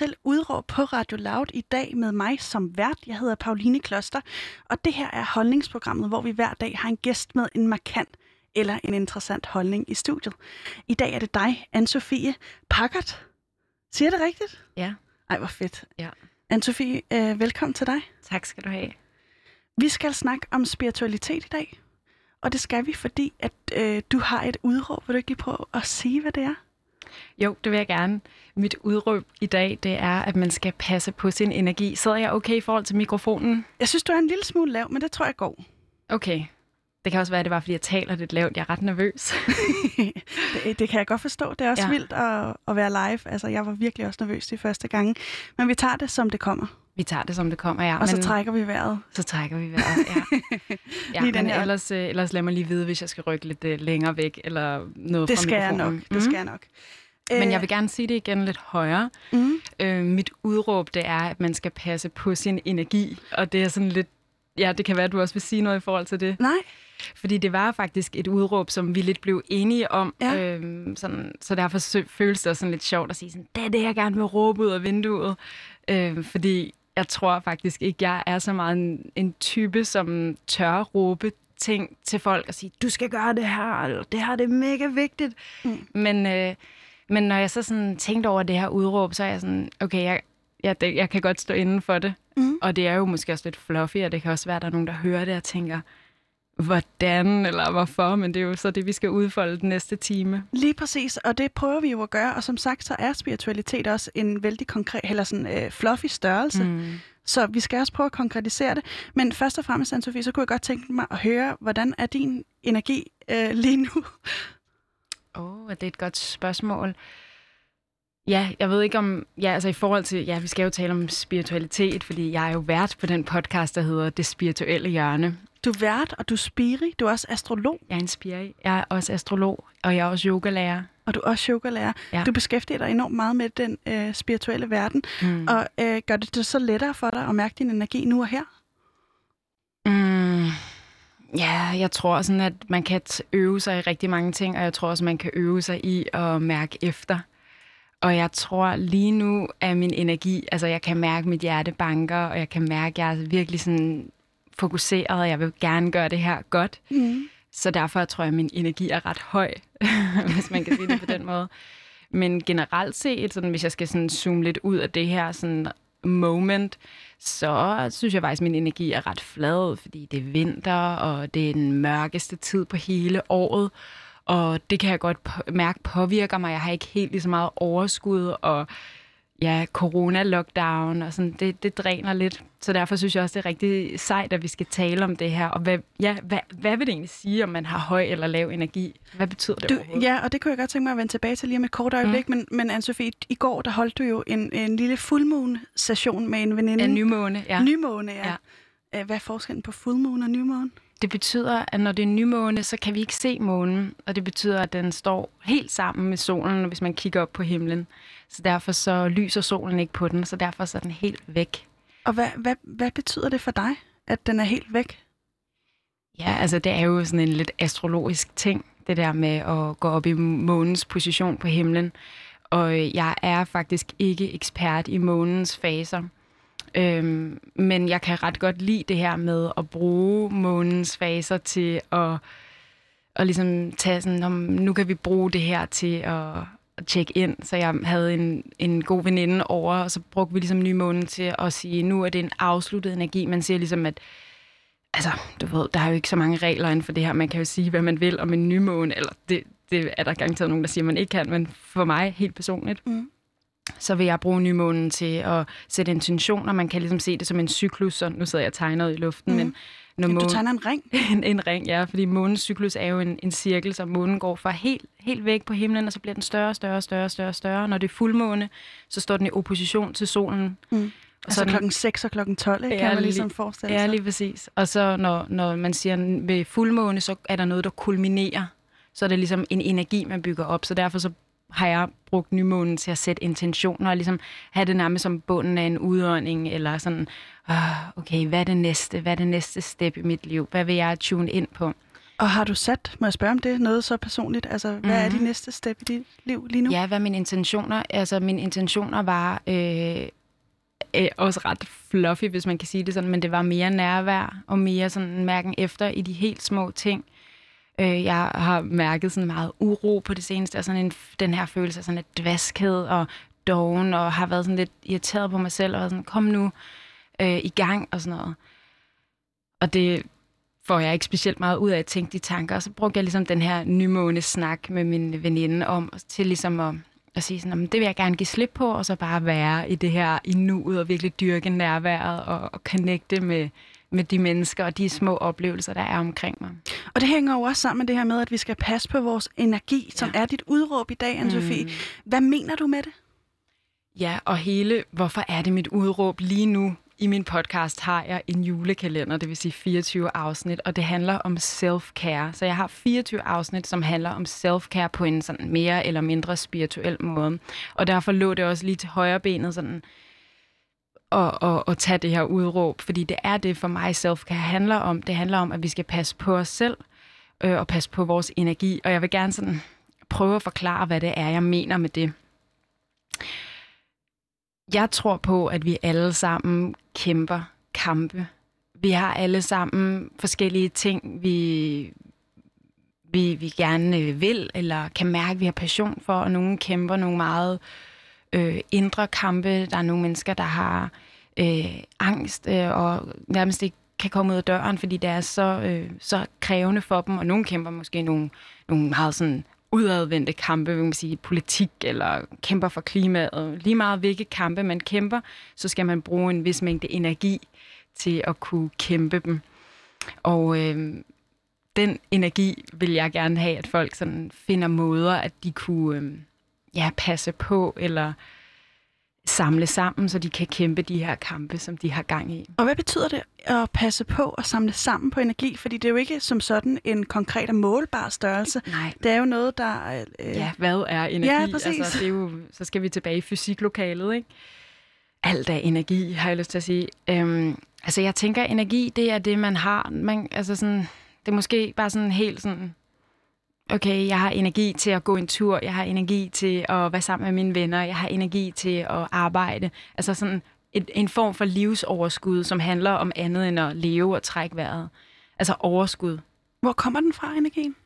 til Udråb på Radio Loud i dag med mig som vært. Jeg hedder Pauline Kloster, og det her er holdningsprogrammet, hvor vi hver dag har en gæst med en markant eller en interessant holdning i studiet. I dag er det dig, Anne-Sophie Packard. Siger det rigtigt? Ja. Ej, hvor fedt. Ja. Anne-Sophie, øh, velkommen til dig. Tak skal du have. Vi skal snakke om spiritualitet i dag, og det skal vi, fordi at øh, du har et udråb. Vil du ikke lige prøve at sige, hvad det er? Jo, det vil jeg gerne. Mit udråb i dag, det er, at man skal passe på sin energi. Sidder jeg okay i forhold til mikrofonen? Jeg synes, du er en lille smule lav, men det tror jeg går. Okay. Det kan også være, at det var, fordi jeg taler lidt lavt. Jeg er ret nervøs. det, det kan jeg godt forstå. Det er også ja. vildt at, at være live. Altså, jeg var virkelig også nervøs de første gange. Men vi tager det, som det kommer. Vi tager det, som det kommer, ja. Og men... så trækker vi vejret. Så trækker vi vejret, ja. ja lige men her. ellers, øh, ellers lad mig lige vide, hvis jeg skal rykke lidt øh, længere væk, eller noget det fra skal jeg nok. Mm. Det skal jeg nok. Men jeg vil gerne sige det igen lidt højere. Mm. Øh, mit udråb, det er, at man skal passe på sin energi. Og det er sådan lidt... Ja, det kan være, at du også vil sige noget i forhold til det. Nej. Fordi det var faktisk et udråb, som vi lidt blev enige om. Ja. Øhm, sådan, så derfor føles det også sådan lidt sjovt at sige sådan, det er det, jeg gerne vil råbe ud af vinduet. Øhm, fordi jeg tror faktisk ikke, jeg er så meget en, en type, som tør råbe ting til folk og sige, du skal gøre det her, eller det her det er mega vigtigt. Mm. Men, øh, men når jeg så sådan tænkte over det her udråb, så er jeg sådan, okay, jeg, jeg, jeg kan godt stå inden for det. Mm. Og det er jo måske også lidt fluffy, og det kan også være, at der er nogen, der hører det og tænker, hvordan eller hvorfor, men det er jo så det, vi skal udfolde den næste time. Lige præcis, og det prøver vi jo at gøre, og som sagt, så er spiritualitet også en vældig konkret, eller sådan øh, fluffy størrelse. Mm. Så vi skal også prøve at konkretisere det. Men først og fremmest, Anne-Sophie, så kunne jeg godt tænke mig at høre, hvordan er din energi øh, lige nu? Åh, oh, det er et godt spørgsmål. Ja, jeg ved ikke om... Ja, altså i forhold til... Ja, vi skal jo tale om spiritualitet, fordi jeg er jo vært på den podcast, der hedder Det Spirituelle Hjørne. Du er vært, og du er spiri. Du er også astrolog. Jeg er en spiri. Jeg er også astrolog, og jeg er også yogalærer. Og du er også yogalærer. Ja. Du beskæftiger dig enormt meget med den øh, spirituelle verden. Mm. Og øh, gør det det så lettere for dig at mærke din energi nu og her? Mm. Ja, jeg tror sådan, at man kan øve sig i rigtig mange ting, og jeg tror også, man kan øve sig i at mærke efter. Og jeg tror lige nu er min energi, altså jeg kan mærke mit hjerte banker, og jeg kan mærke, at jeg er virkelig sådan fokuseret, og jeg vil gerne gøre det her godt. Mm. Så derfor tror jeg, at min energi er ret høj, hvis man kan sige det på den måde. Men generelt set, sådan, hvis jeg skal sådan zoome lidt ud af det her sådan moment, så synes jeg faktisk, at min energi er ret flad, fordi det er vinter, og det er den mørkeste tid på hele året. Og det kan jeg godt mærke påvirker mig. Jeg har ikke helt lige så meget overskud, og ja, corona-lockdown, og sådan, det, det dræner lidt. Så derfor synes jeg også, det er rigtig sejt, at vi skal tale om det her. Og hvad, ja, hvad, hvad vil det egentlig sige, om man har høj eller lav energi? Hvad betyder det du, Ja, og det kunne jeg godt tænke mig at vende tilbage til lige om et kort øjeblik. Mm. Men, men Anne-Sophie, i går der holdt du jo en, en lille fuldmåne-session med en veninde. En nymåne, ja. Nymåne, ja. ja. Hvad er forskellen på fuldmåne og nymåne? Det betyder, at når det er nymåne, så kan vi ikke se månen, og det betyder, at den står helt sammen med solen, hvis man kigger op på himlen. Så derfor så lyser solen ikke på den, så derfor så er den helt væk. Og hvad, hvad, hvad betyder det for dig, at den er helt væk? Ja, altså det er jo sådan en lidt astrologisk ting, det der med at gå op i månens position på himlen. Og jeg er faktisk ikke ekspert i månens faser. Øhm, men jeg kan ret godt lide det her med at bruge månens faser til at, og ligesom tage sådan, om nu kan vi bruge det her til at, at tjekke ind. Så jeg havde en, en god veninde over, og så brugte vi ligesom nymånen til at sige, nu er det en afsluttet energi. Man siger ligesom, at altså, du ved, der er jo ikke så mange regler inden for det her. Man kan jo sige, hvad man vil om en nymåne, eller det, det er der garanteret nogen, der siger, man ikke kan, men for mig helt personligt, mm så vil jeg bruge nymånen til at sætte intentioner. Man kan ligesom se det som en cyklus, så nu sidder jeg tegnet i luften, mm. men når månen, du tegner en ring? en, en ring, ja, fordi månens cyklus er jo en, en cirkel, så månen går fra helt, helt væk på himlen, og så bliver den større, større, større, større, større. Når det er fuldmåne, så står den i opposition til solen. Mm. Og altså klokken 6 og klokken 12, ikke? kan man ligesom forestille sig. Ja, lige præcis. Og så når, når man siger ved fuldmåne, så er der noget, der kulminerer. Så er det ligesom en energi, man bygger op. Så derfor så har jeg brugt nymånen til at sætte intentioner og ligesom have det nærmest som bunden af en udånding, eller sådan, oh, okay, hvad er det næste? Hvad er det næste step i mit liv? Hvad vil jeg tune ind på? Og har du sat, må jeg spørge om det, noget så personligt? Altså, hvad mm. er de Mhm. næste step i dit liv lige nu? Ja, hvad mine intentioner? Altså, mine intentioner var øh, øh, også ret fluffy, hvis man kan sige det sådan, men det var mere nærvær og mere sådan en mærken efter i de helt små ting. Øh, Øh, jeg har mærket sådan meget uro på det seneste, og sådan en, den her følelse af sådan lidt dvaskhed og doven, og har været sådan lidt irriteret på mig selv, og sådan, kom nu øh, i gang og sådan noget. Og det får jeg ikke specielt meget ud af at tænke de tanker, og så brugte jeg ligesom den her nymåne snak med min veninde om, til ligesom at, at sige sådan, det vil jeg gerne give slip på, og så bare være i det her i nuet, og virkelig dyrke nærværet, og, og connecte med, med de mennesker og de små oplevelser, der er omkring mig. Og det hænger jo også sammen med det her med, at vi skal passe på vores energi, som Ja. er dit udråb i dag, Anne-Sophie. Mm. Hvad mener du med det? Ja, og hele, hvorfor er det mit udråb lige nu? I min podcast har jeg en julekalender, det vil sige 24 afsnit, og det handler om self-care. Så jeg har 24 afsnit, som handler om self-care på en sådan mere eller mindre spirituel måde. Og derfor lå det også lige til højre benet sådan at, at, at tage det her udråb, fordi det er det for mig selv, kan handler om. Det handler om, at vi skal passe på os selv øh, og passe på vores energi. Og jeg vil gerne sådan prøve at forklare, hvad det er, jeg mener med det. Jeg tror på, at vi alle sammen kæmper kampe. Vi har alle sammen forskellige ting, vi, vi, vi gerne vil, eller kan mærke, vi har passion for, og nogen kæmper nogle meget øh, øh, indre kampe. Der er nogle mennesker, der har øh, angst, øh, og nærmest ikke kan komme ud af døren, fordi det er så, øh, så krævende for dem, og nogle kæmper måske nogle, nogle meget sådan udadvendte kampe, vil man sige, politik eller kæmper for klimaet. Lige meget hvilke kampe man kæmper, så skal man bruge en vis mængde energi til at kunne kæmpe dem. Og øh, den energi vil jeg gerne have, at folk sådan finder måder, at de kunne øh, ja, passe på eller samle sammen, så de kan kæmpe de her kampe, som de har gang i. Og hvad betyder det at passe på og samle sammen på energi? Fordi det er jo ikke som sådan en konkret og målbar størrelse. Nej. Det er jo noget, der... Øh, Ja, hvad er energi? Ja, præcis. Altså, det er jo, så skal vi tilbage i fysiklokalet, ikke? Alt er energi, har jeg lyst til at sige. Øhm, altså, jeg tænker, energi, det er det, man har. Man, altså sådan, det er måske bare sådan helt sådan, okay, jeg har energi til at gå en tur, jeg har energi til at være sammen med mine venner, jeg har energi til at arbejde. Altså sådan et, en form for livsoverskud, som handler om andet end at leve og trække vejret. Altså overskud. Hvor kommer den fra, energien?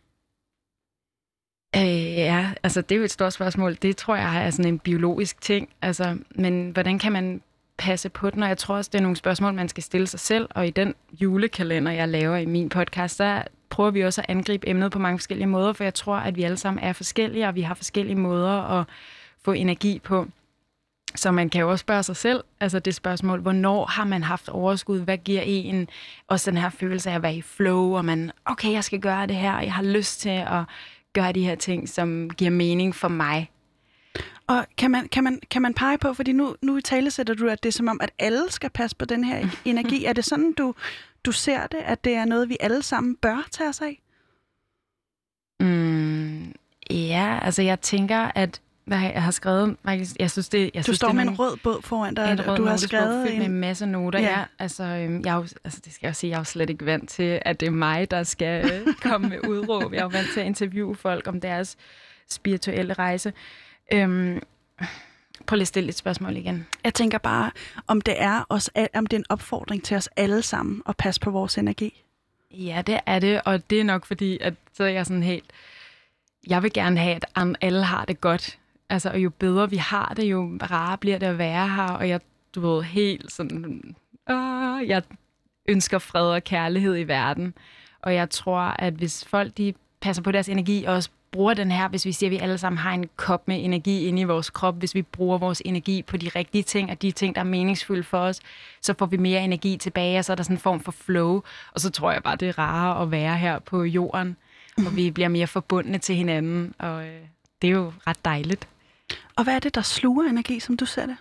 Øh, ja, altså det er jo et stort spørgsmål. Det tror jeg er sådan en biologisk ting. Altså, men hvordan kan man passe på den? Og jeg tror også, det er nogle spørgsmål, man skal stille sig selv. Og i den julekalender, jeg laver i min podcast, der prøver vi også at angribe emnet på mange forskellige måder, for jeg tror, at vi alle sammen er forskellige, og vi har forskellige måder at få energi på. Så man kan jo også spørge sig selv, altså det spørgsmål, hvornår har man haft overskud? Hvad giver en også den her følelse af at være i flow, og man, okay, jeg skal gøre det her, og jeg har lyst til at gøre de her ting, som giver mening for mig. Og kan man, kan man, kan man pege på, fordi nu, nu i tale sætter du, at det er som om, at alle skal passe på den her energi. Er det sådan, du, du ser det, at det er noget, vi alle sammen bør tage os af? Mm, ja, altså jeg tænker, at hvad jeg har skrevet, jeg synes det, jeg Du synes, står det med en rød bog foran dig, en rød du har skrevet fyldt med en en... masse noter. Ja. Ja, altså, øhm, jeg jo, altså, det skal jeg jo sige, jeg er jo slet ikke vant til, at det er mig, der skal øh, komme med udråb. Jeg er jo vant til at interviewe folk om deres spirituelle rejse. Øhm, prøv lige at stille et spørgsmål igen. Jeg tænker bare, om det er os, om det er en opfordring til os alle sammen at passe på vores energi. Ja, det er det, og det er nok fordi, at så er jeg sådan helt... Jeg vil gerne have, at alle har det godt. Altså, og jo bedre vi har det, jo rarere bliver det at være her, og jeg, du ved, helt sådan... Øh, jeg ønsker fred og kærlighed i verden, og jeg tror, at hvis folk de passer på deres energi, og også bruger den her, hvis vi siger, at vi alle sammen har en kop med energi inde i vores krop, hvis vi bruger vores energi på de rigtige ting, og de ting, der er meningsfulde for os, så får vi mere energi tilbage, og så er der sådan en form for flow, og så tror jeg bare, det er rarere at være her på jorden, og vi bliver mere forbundne til hinanden, og øh, det er jo ret dejligt. Og hvad er det, der sluger energi, som du ser det?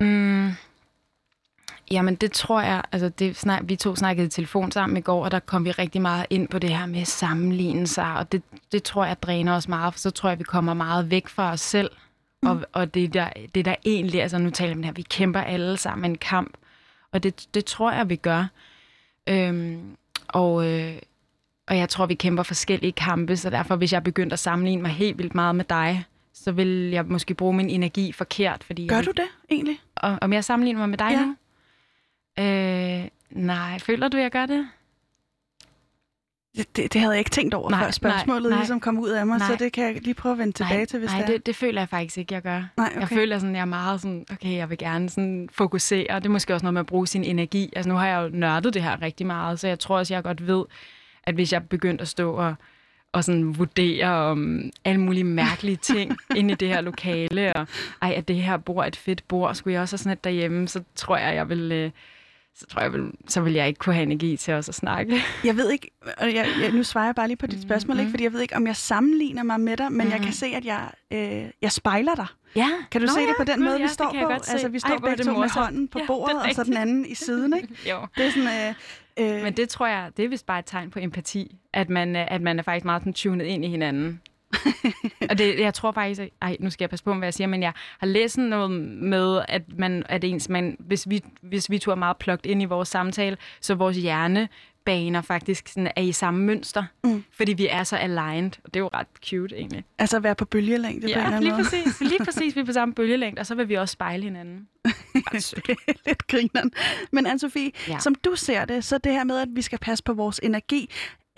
Mm. Jamen, det tror jeg, altså det snak, vi to snakkede i telefon sammen i går, og der kom vi rigtig meget ind på det her med sammenligne sig, og det, det tror jeg dræner os meget, for så tror jeg, vi kommer meget væk fra os selv, mm. og, og det, der, det der egentlig, altså nu taler vi her, vi kæmper alle sammen en kamp, og det, det tror jeg, vi gør. Øhm, og, øh, og jeg tror, vi kæmper forskellige kampe, så derfor, hvis jeg begyndte at sammenligne mig helt vildt meget med dig, så vil jeg måske bruge min energi forkert. Fordi Gør jeg, du det egentlig? Og, om jeg sammenligner mig med dig Ja. nu? Øh, nej, føler du, jeg gør det? Det, det, det havde jeg ikke tænkt over, Nej, før spørgsmålet nej, nej. ligesom kom ud af mig, Nej. så det kan jeg lige prøve at vende tilbage nej, til, hvis nej, det er. det, det føler jeg faktisk ikke, jeg gør. Nej, Okay. Jeg føler sådan, jeg er meget sådan, okay, jeg vil gerne sådan fokusere. Det er måske også noget med at bruge sin energi. Altså nu har jeg jo nørdet det her rigtig meget, så jeg tror også, jeg godt ved, at hvis jeg begyndte at stå og, og sådan vurdere om alle mulige mærkelige ting inde i det her lokale, og ej, at det her bord er et fedt bord, skulle jeg også have sådan et derhjemme, så tror jeg, jeg vil... øh, Så tror jeg, så vil jeg ikke kunne have energi til også at snakke. Jeg ved ikke, og jeg, jeg, nu svarer jeg bare lige på dit Mhm. spørgsmål, ikke? fordi jeg ved ikke, om jeg sammenligner mig med dig, men jeg kan Mhm. se, at jeg, øh, jeg spejler dig. Ja. Kan du Nå se ja, det på den måde, ja, vi står på? Altså, vi Ej, står er begge to med hånden på Ja, det bordet, og så den anden i siden, ikke? Jo. Det er sådan... Øh, øh, Men det tror jeg, det er vist bare et tegn på empati, at man, er- at man er faktisk meget sådan tunet ind i hinanden. Og det, jeg tror faktisk, at, ej, nu skal jeg passe på, hvad jeg siger, men jeg har læst noget med, at, man, at ens, man, hvis, vi, hvis vi to er meget plugged ind i vores samtale, så vores hjernebaner faktisk sådan er i samme mønster, Mm. fordi vi er så aligned, og det er jo ret cute egentlig. altså at være på bølgelængde på en eller Ja, anden lige præcis. Lige præcis, vi er på samme bølgelængde, og så vil vi også spejle hinanden. Det er lidt grineren. Men Anne-Sophie, Ja. som du ser det, så det her med, at vi skal passe på vores energi,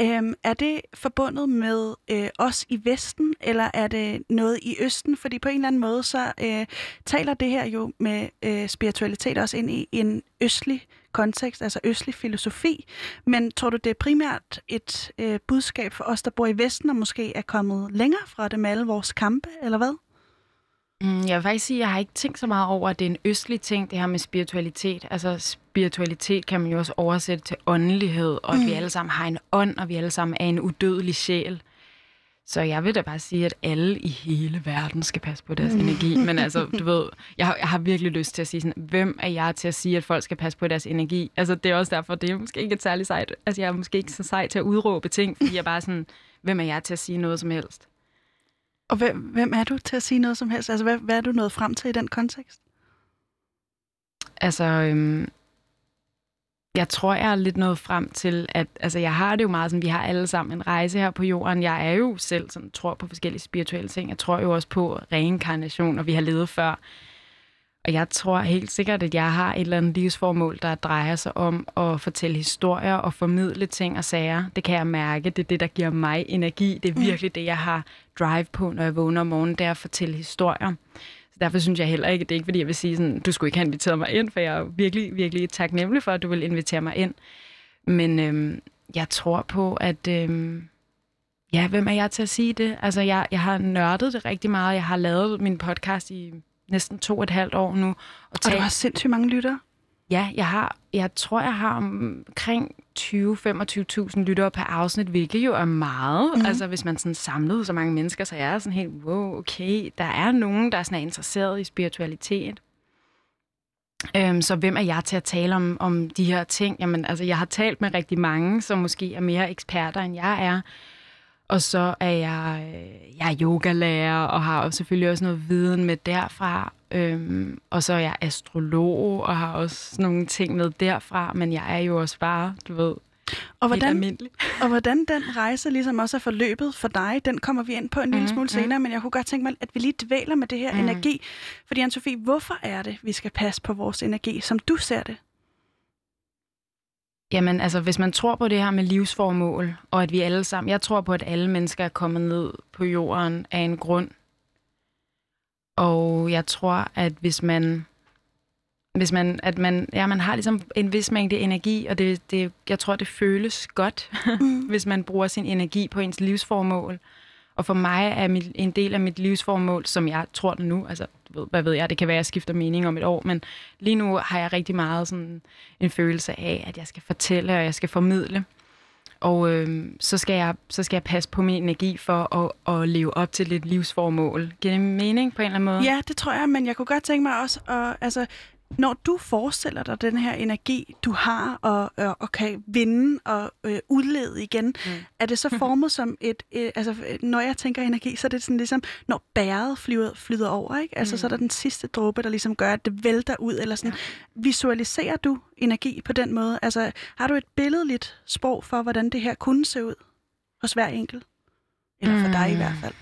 øhm, er det forbundet med øh, os i Vesten, eller er det noget i Østen? Fordi på en eller anden måde, så øh, taler det her jo med øh, spiritualitet også ind i en østlig kontekst, altså østlig filosofi. Men tror du, det er primært et øh, budskab for os, der bor i Vesten, og måske er kommet længere fra det med alle vores kampe, eller hvad? Mm, Jeg vil faktisk sige, at jeg har ikke tænkt så meget over, at det er en østlig ting, det her med spiritualitet. Altså spiritualitet kan man jo også oversætte til åndelighed, og at vi Mm. alle sammen har en ånd, og vi alle sammen er en udødelig sjæl. Så jeg vil da bare sige, at alle i hele verden skal passe på deres energi. Men altså, du ved, jeg har, jeg har virkelig lyst til at sige sådan, hvem er jeg til at sige, at folk skal passe på deres energi? Altså, det er også derfor, det er måske ikke et særligt sejt. Altså, jeg er måske ikke så sej til at udråbe ting, fordi jeg er bare sådan, hvem er jeg til at sige noget som helst? Og hvem, hvem er du til at sige noget som helst? Altså, hvad, hvad er du nået frem til i den kontekst? Altså, øhm, jeg tror, jeg er lidt nået frem til, at altså, jeg har det jo meget sådan, vi har alle sammen en rejse her på jorden. Jeg er jo selv sådan, tror på forskellige spirituelle ting. Jeg tror jo også på reinkarnation, og vi har levet før. Og jeg tror helt sikkert, at jeg har et eller andet livsformål, der drejer sig om at fortælle historier og formidle ting og sager. Det kan jeg mærke. Det er det, der giver mig energi. Det er Mm. virkelig det, jeg har drive på, når jeg vågner om morgenen, det er at fortælle historier. Så derfor synes jeg heller ikke, det er ikke fordi, jeg vil sige sådan, du skulle ikke have inviteret mig ind, for jeg er virkelig, virkelig taknemmelig for, at du vil invitere mig ind. Men øhm, jeg tror på, at... Øhm, ja, hvem er jeg til at sige det? Altså, jeg, jeg har nørdet det rigtig meget. Jeg har lavet min podcast i næsten to og et halvt år nu. Og, Og du talt- har sindssygt mange lyttere. Ja, jeg har, jeg tror, jeg har omkring 20-25.000 lyttere per afsnit, hvilket jo er meget. Mm. Altså, hvis man sådan samlede så mange mennesker, så er jeg sådan helt, wow, okay, der er nogen, der er sådan er interesseret i spiritualitet. Øhm, så hvem er jeg til at tale om, om de her ting? Jamen, altså, jeg har talt med rigtig mange, som måske er mere eksperter, end jeg er. Og så er jeg, øh, jeg er yogalærer, og har selvfølgelig også noget viden med derfra. Øhm, og så er jeg astrolog, og har også nogle ting med derfra. Men jeg er jo også bare, du ved, Og hvordan, almindelig. og hvordan den rejse ligesom også er forløbet for dig, den kommer vi ind på en lille Mhm, smule senere, men jeg kunne godt tænke mig, at vi lige dvæler med det her Mhm. energi. Fordi Anne-Sophie, hvorfor er det, vi skal passe på vores energi, som du ser det? Jamen, altså, hvis man tror på det her med livsformål, og at vi alle sammen... Jeg tror på, at alle mennesker er kommet ned på jorden af en grund. Og jeg tror, at hvis man... Hvis man, at man, ja, man har ligesom en vis mængde energi, og det, det, jeg tror, det føles godt, Mm. hvis man bruger sin energi på ens livsformål. Og for mig er mit, en del af mit livsformål, som jeg tror det nu, altså du ved, hvad ved jeg, det kan være, at jeg skifter mening om et år, men lige nu har jeg rigtig meget sådan en følelse af, at jeg skal fortælle, og jeg skal formidle. Og øh, så, skal jeg, så skal jeg passe på min energi for at, at leve op til lidt livsformål. Giver det mening på en eller anden måde? Ja, det tror jeg, men jeg kunne godt tænke mig også, at, altså, når du forestiller dig den her energi, du har, og, og, og kan vinde og øh, udlede igen, mm. er det så formet som et, øh, altså når jeg tænker energi, så er det sådan ligesom, når bæret flyder, flyder over, ikke? Altså Mm. så er der den sidste dråbe, der ligesom gør, at det vælter ud, eller sådan. Visualiserer du energi på den måde? Altså har du et billedligt sprog for, hvordan det her kunne se ud? hos hver enkelt? Eller for mm. dig i hvert fald?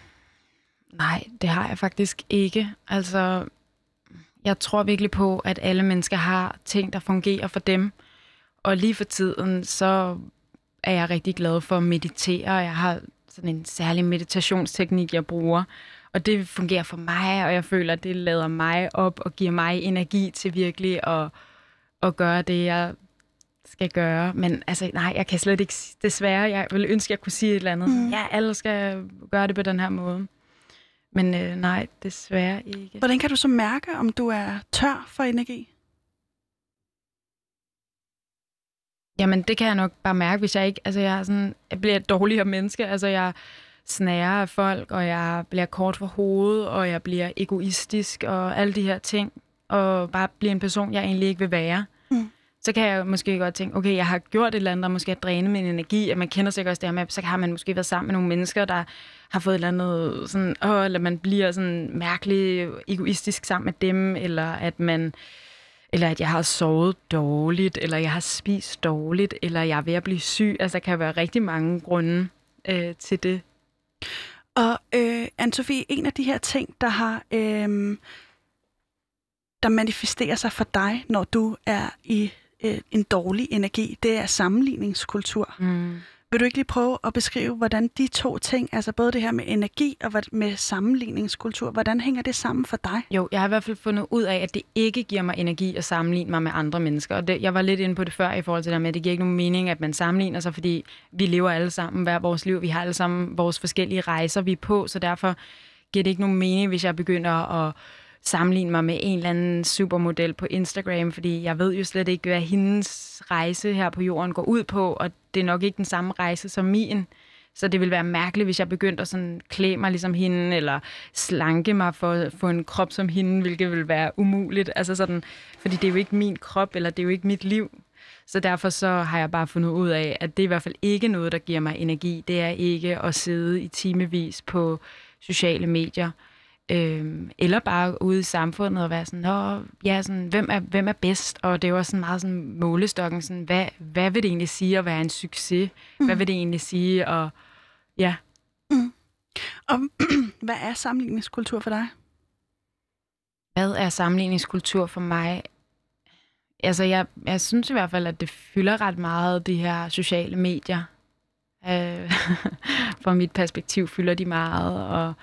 Nej, det har jeg faktisk ikke. Altså, jeg tror virkelig på, at alle mennesker har ting, der fungerer for dem. Og lige for tiden, så er jeg rigtig glad for at meditere. Jeg har sådan en særlig meditationsteknik, jeg bruger. Og det fungerer for mig, og jeg føler, at det lader mig op og giver mig energi til virkelig at, at gøre det, jeg skal gøre. Men altså, nej, jeg kan slet ikke, desværre, jeg vil ønske, at jeg kunne sige et eller andet. Mm. Ja, alle skal gøre det på den her måde. Men øh, nej, desværre ikke. Hvordan kan du så mærke, om du er tør for energi? Jamen, det kan jeg nok bare mærke, hvis jeg ikke... Altså, jeg, er sådan, jeg bliver et dårligere menneske. Altså, jeg snærer af folk, og jeg bliver kort for hovedet, og jeg bliver egoistisk, og alle de her ting. Og bare bliver en person, jeg egentlig ikke vil være. Mm. Så kan jeg måske godt tænke, okay, jeg har gjort et eller andet, der måske har drænet min energi, at man kender sig også det her med, så har man måske været sammen med nogle mennesker, der har fået et eller andet sådan, åh, eller man bliver sådan mærkelig egoistisk sammen med dem, eller at man eller at jeg har sovet dårligt, eller jeg har spist dårligt, eller jeg er ved at blive syg. Altså, der kan være rigtig mange grunde øh, til det. Og øh, Anne-Sophie, en af de her ting, der har øh, der manifesterer sig for dig, når du er i øh, en dårlig energi, det er sammenligningskultur. Mm. Vil du ikke lige prøve at beskrive, hvordan de to ting, altså både det her med energi og med sammenligningskultur, hvordan hænger det sammen for dig? Jo, jeg har i hvert fald fundet ud af, at det ikke giver mig energi at sammenligne mig med andre mennesker. Og det, jeg var lidt inde på det før i forhold til det med, at det giver ikke nogen mening, at man sammenligner sig, fordi vi lever alle sammen hver vores liv. Vi har alle sammen vores forskellige rejser, vi er på, så derfor giver det ikke nogen mening, hvis jeg begynder at sammenligne mig med en eller anden supermodel på Instagram, fordi jeg ved jo slet ikke, hvad hendes rejse her på jorden går ud på, og det er nok ikke den samme rejse som min. Så det vil være mærkeligt, hvis jeg begyndte at sådan klæde mig ligesom hende, eller slanke mig for at få en krop som hende, hvilket vil være umuligt. Altså sådan, fordi det er jo ikke min krop, eller det er jo ikke mit liv. Så derfor så har jeg bare fundet ud af, at det er i hvert fald ikke noget, der giver mig energi. Det er ikke at sidde i timevis på sociale medier Øh, eller bare ude i samfundet og være sådan, Nå, ja, sådan, hvem, er, hvem er bedst? Og det var sådan meget sådan målestokken, sådan, hvad, hvad vil det egentlig sige at være en succes? Mm. Hvad vil det egentlig sige at, ja. Mm. Og hvad er sammenligningskultur for dig? Hvad er sammenligningskultur for mig? Altså, jeg, jeg synes i hvert fald, at det fylder ret meget, de her sociale medier. Øh, fra mit perspektiv fylder de meget, og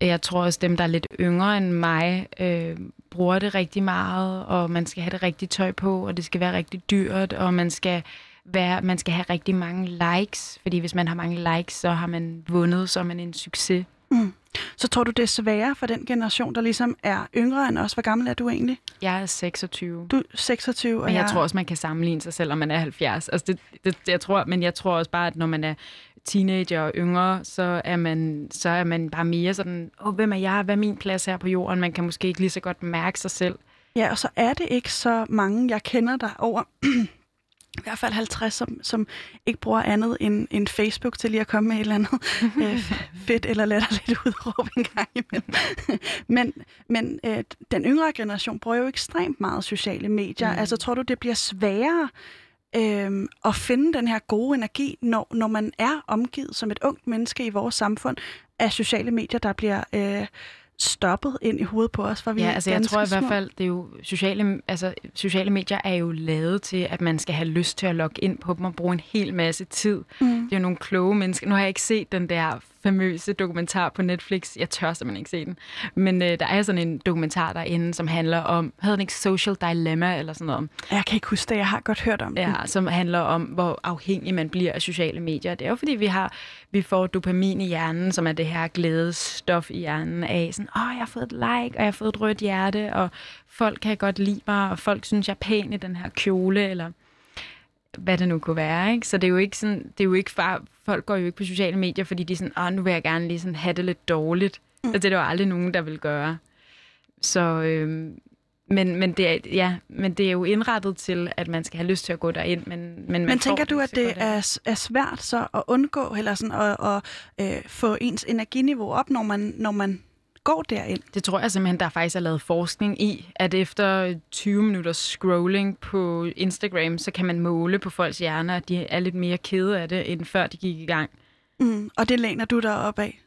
jeg tror også, dem, der er lidt yngre end mig, øh, bruger det rigtig meget, og man skal have det rigtige tøj på, og det skal være rigtig dyrt, og man skal, være, man skal have rigtig mange likes, fordi hvis man har mange likes, så har man vundet, så er man en succes. Mm. Så tror du, det er sværere for den generation, der ligesom er yngre end os? Hvor gammel er du egentlig? Jeg er 26. Du er 26, og Men jeg, jeg tror også, man kan sammenligne sig selv, om man er 70. Altså det, det, jeg tror, men jeg tror også bare, at når man er teenager og yngre, så er man, så er man bare mere sådan, åh, hvem er jeg? Hvad er min plads her på jorden? Man kan måske ikke lige så godt mærke sig selv. Ja, og så er det ikke så mange, jeg kender der over i hvert fald 50, som, som ikke bruger andet end, end Facebook til lige at komme med et eller andet øh, fedt eller latterligt udråb en gang imellem. men men øh, den yngre generation bruger jo ekstremt meget sociale medier. Mm. Altså tror du, det bliver sværere øh, at finde den her gode energi, når, når man er omgivet som et ungt menneske i vores samfund af sociale medier, der bliver... Øh, stoppet ind i hovedet på os, for vi ja, altså jeg tror i hvert fald, det er jo sociale, altså, sociale medier er jo lavet til, at man skal have lyst til at logge ind på dem og bruge en hel masse tid. Mm. Det er jo nogle kloge mennesker. Nu har jeg ikke set den der famøse dokumentar på Netflix. Jeg tør simpelthen ikke se den. Men øh, der er sådan en dokumentar derinde, som handler om, hedder den ikke Social Dilemma eller sådan noget? Jeg kan ikke huske det, jeg har godt hørt om ja, den. som handler om, hvor afhængig man bliver af sociale medier. Det er jo fordi, vi har vi får dopamin i hjernen, som er det her glædesstof i hjernen af sådan, åh, jeg har fået et like, og jeg har fået et rødt hjerte, og folk kan godt lide mig, og folk synes, jeg er pæn i den her kjole, eller hvad det nu kunne være. Ikke? Så det er jo ikke sådan, det er jo ikke far, folk går jo ikke på sociale medier, fordi de er sådan, åh, nu vil jeg gerne lige sådan have det lidt dårligt. Mm. Altså, det er der jo aldrig nogen, der vil gøre. Så, øhm, men, men, det er, ja, men det er jo indrettet til, at man skal have lyst til at gå derind. Men, men, men tænker du, at det er, er svært så at undgå, eller sådan at, at, at øh, få ens energiniveau op, når man, når man går derind? Det tror jeg simpelthen, der faktisk er lavet forskning i, at efter 20 minutters scrolling på Instagram, så kan man måle på folks hjerner, at de er lidt mere kede af det, end før de gik i gang. Mm, og det læner du dig op af?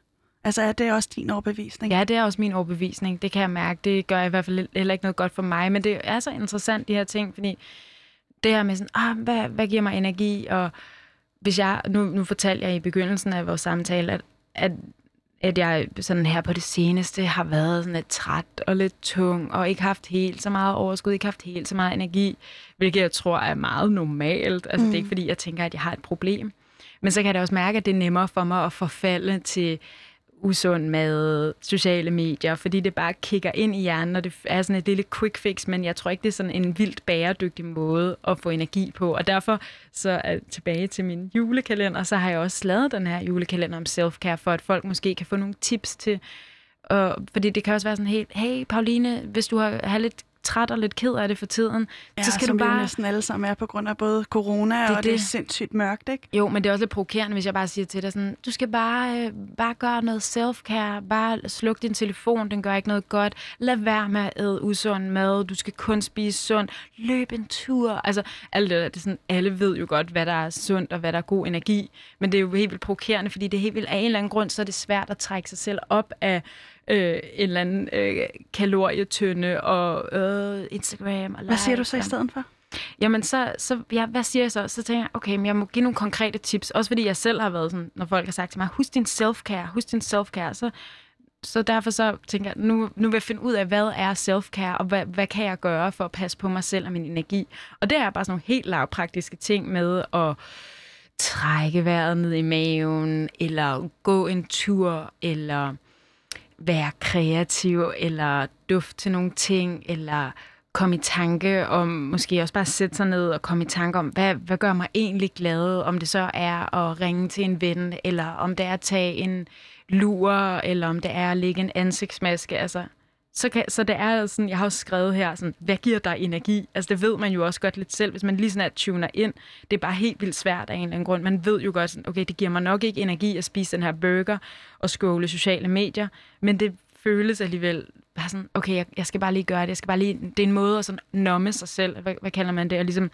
Altså er det også din overbevisning? Ja, det er også min overbevisning. Det kan jeg mærke. Det gør i hvert fald heller ikke noget godt for mig. Men det er så interessant, de her ting, fordi det her med sådan, ah, hvad, hvad giver mig energi? Og hvis jeg, nu, nu fortalte jeg i begyndelsen af vores samtale, at, at, at jeg sådan her på det seneste har været sådan lidt træt og lidt tung, og ikke haft helt så meget overskud, ikke haft helt så meget energi, hvilket jeg tror er meget normalt. Altså mm. det er ikke fordi, jeg tænker, at jeg har et problem. Men så kan jeg også mærke, at det er nemmere for mig at forfalde til usund mad, sociale medier, fordi det bare kigger ind i hjernen, og det er sådan et lille quick fix, men jeg tror ikke, det er sådan en vildt bæredygtig måde at få energi på. Og derfor så er tilbage til min julekalender, så har jeg også lavet den her julekalender om self-care, for at folk måske kan få nogle tips til, og, fordi det kan også være sådan helt, hey Pauline, hvis du har, har lidt træt og lidt ked af det for tiden, ja, så skal som du bare... vi næsten alle sammen er på grund af både corona, det, og det. det er sindssygt mørkt, ikke? Jo, men det er også lidt provokerende, hvis jeg bare siger til dig sådan, du skal bare, øh, bare gøre noget self-care, bare sluk din telefon, den gør ikke noget godt, lad være med at æde usund mad, du skal kun spise sundt, løb en tur, altså alt det der, det er sådan, alle ved jo godt, hvad der er sundt og hvad der er god energi, men det er jo helt vildt provokerende, fordi det er helt vildt af en eller anden grund, så er det svært at trække sig selv op af øh, en eller anden øh, kalorietønde og øh, Instagram. Og Hvad siger du så i stedet for? Jamen, så, så ja, hvad siger jeg så? Så tænker jeg, okay, men jeg må give nogle konkrete tips. Også fordi jeg selv har været sådan, når folk har sagt til mig, husk din self-care, husk din self-care. Så, så derfor så tænker jeg, nu, nu vil jeg finde ud af, hvad er self-care, og hvad, hvad kan jeg gøre for at passe på mig selv og min energi. Og det er bare sådan nogle helt lavpraktiske ting med at trække vejret ned i maven, eller gå en tur, eller være kreativ, eller duft til nogle ting, eller komme i tanke om, måske også bare sætte sig ned og komme i tanke om, hvad, hvad gør mig egentlig glad, om det så er at ringe til en ven, eller om det er at tage en lur, eller om det er at lægge en ansigtsmaske, altså så, kan, så det er sådan, jeg har også skrevet her, sådan, hvad giver dig energi? Altså det ved man jo også godt lidt selv, hvis man lige sådan at tuner ind. Det er bare helt vildt svært af en eller anden grund. Man ved jo godt, sådan, okay, det giver mig nok ikke energi at spise den her burger og skåle sociale medier, men det føles alligevel bare sådan, okay, jeg, jeg skal bare lige gøre det. Jeg skal bare lige, det er en måde at sådan nomme sig selv. Hvad, hvad kalder man det? Og ligesom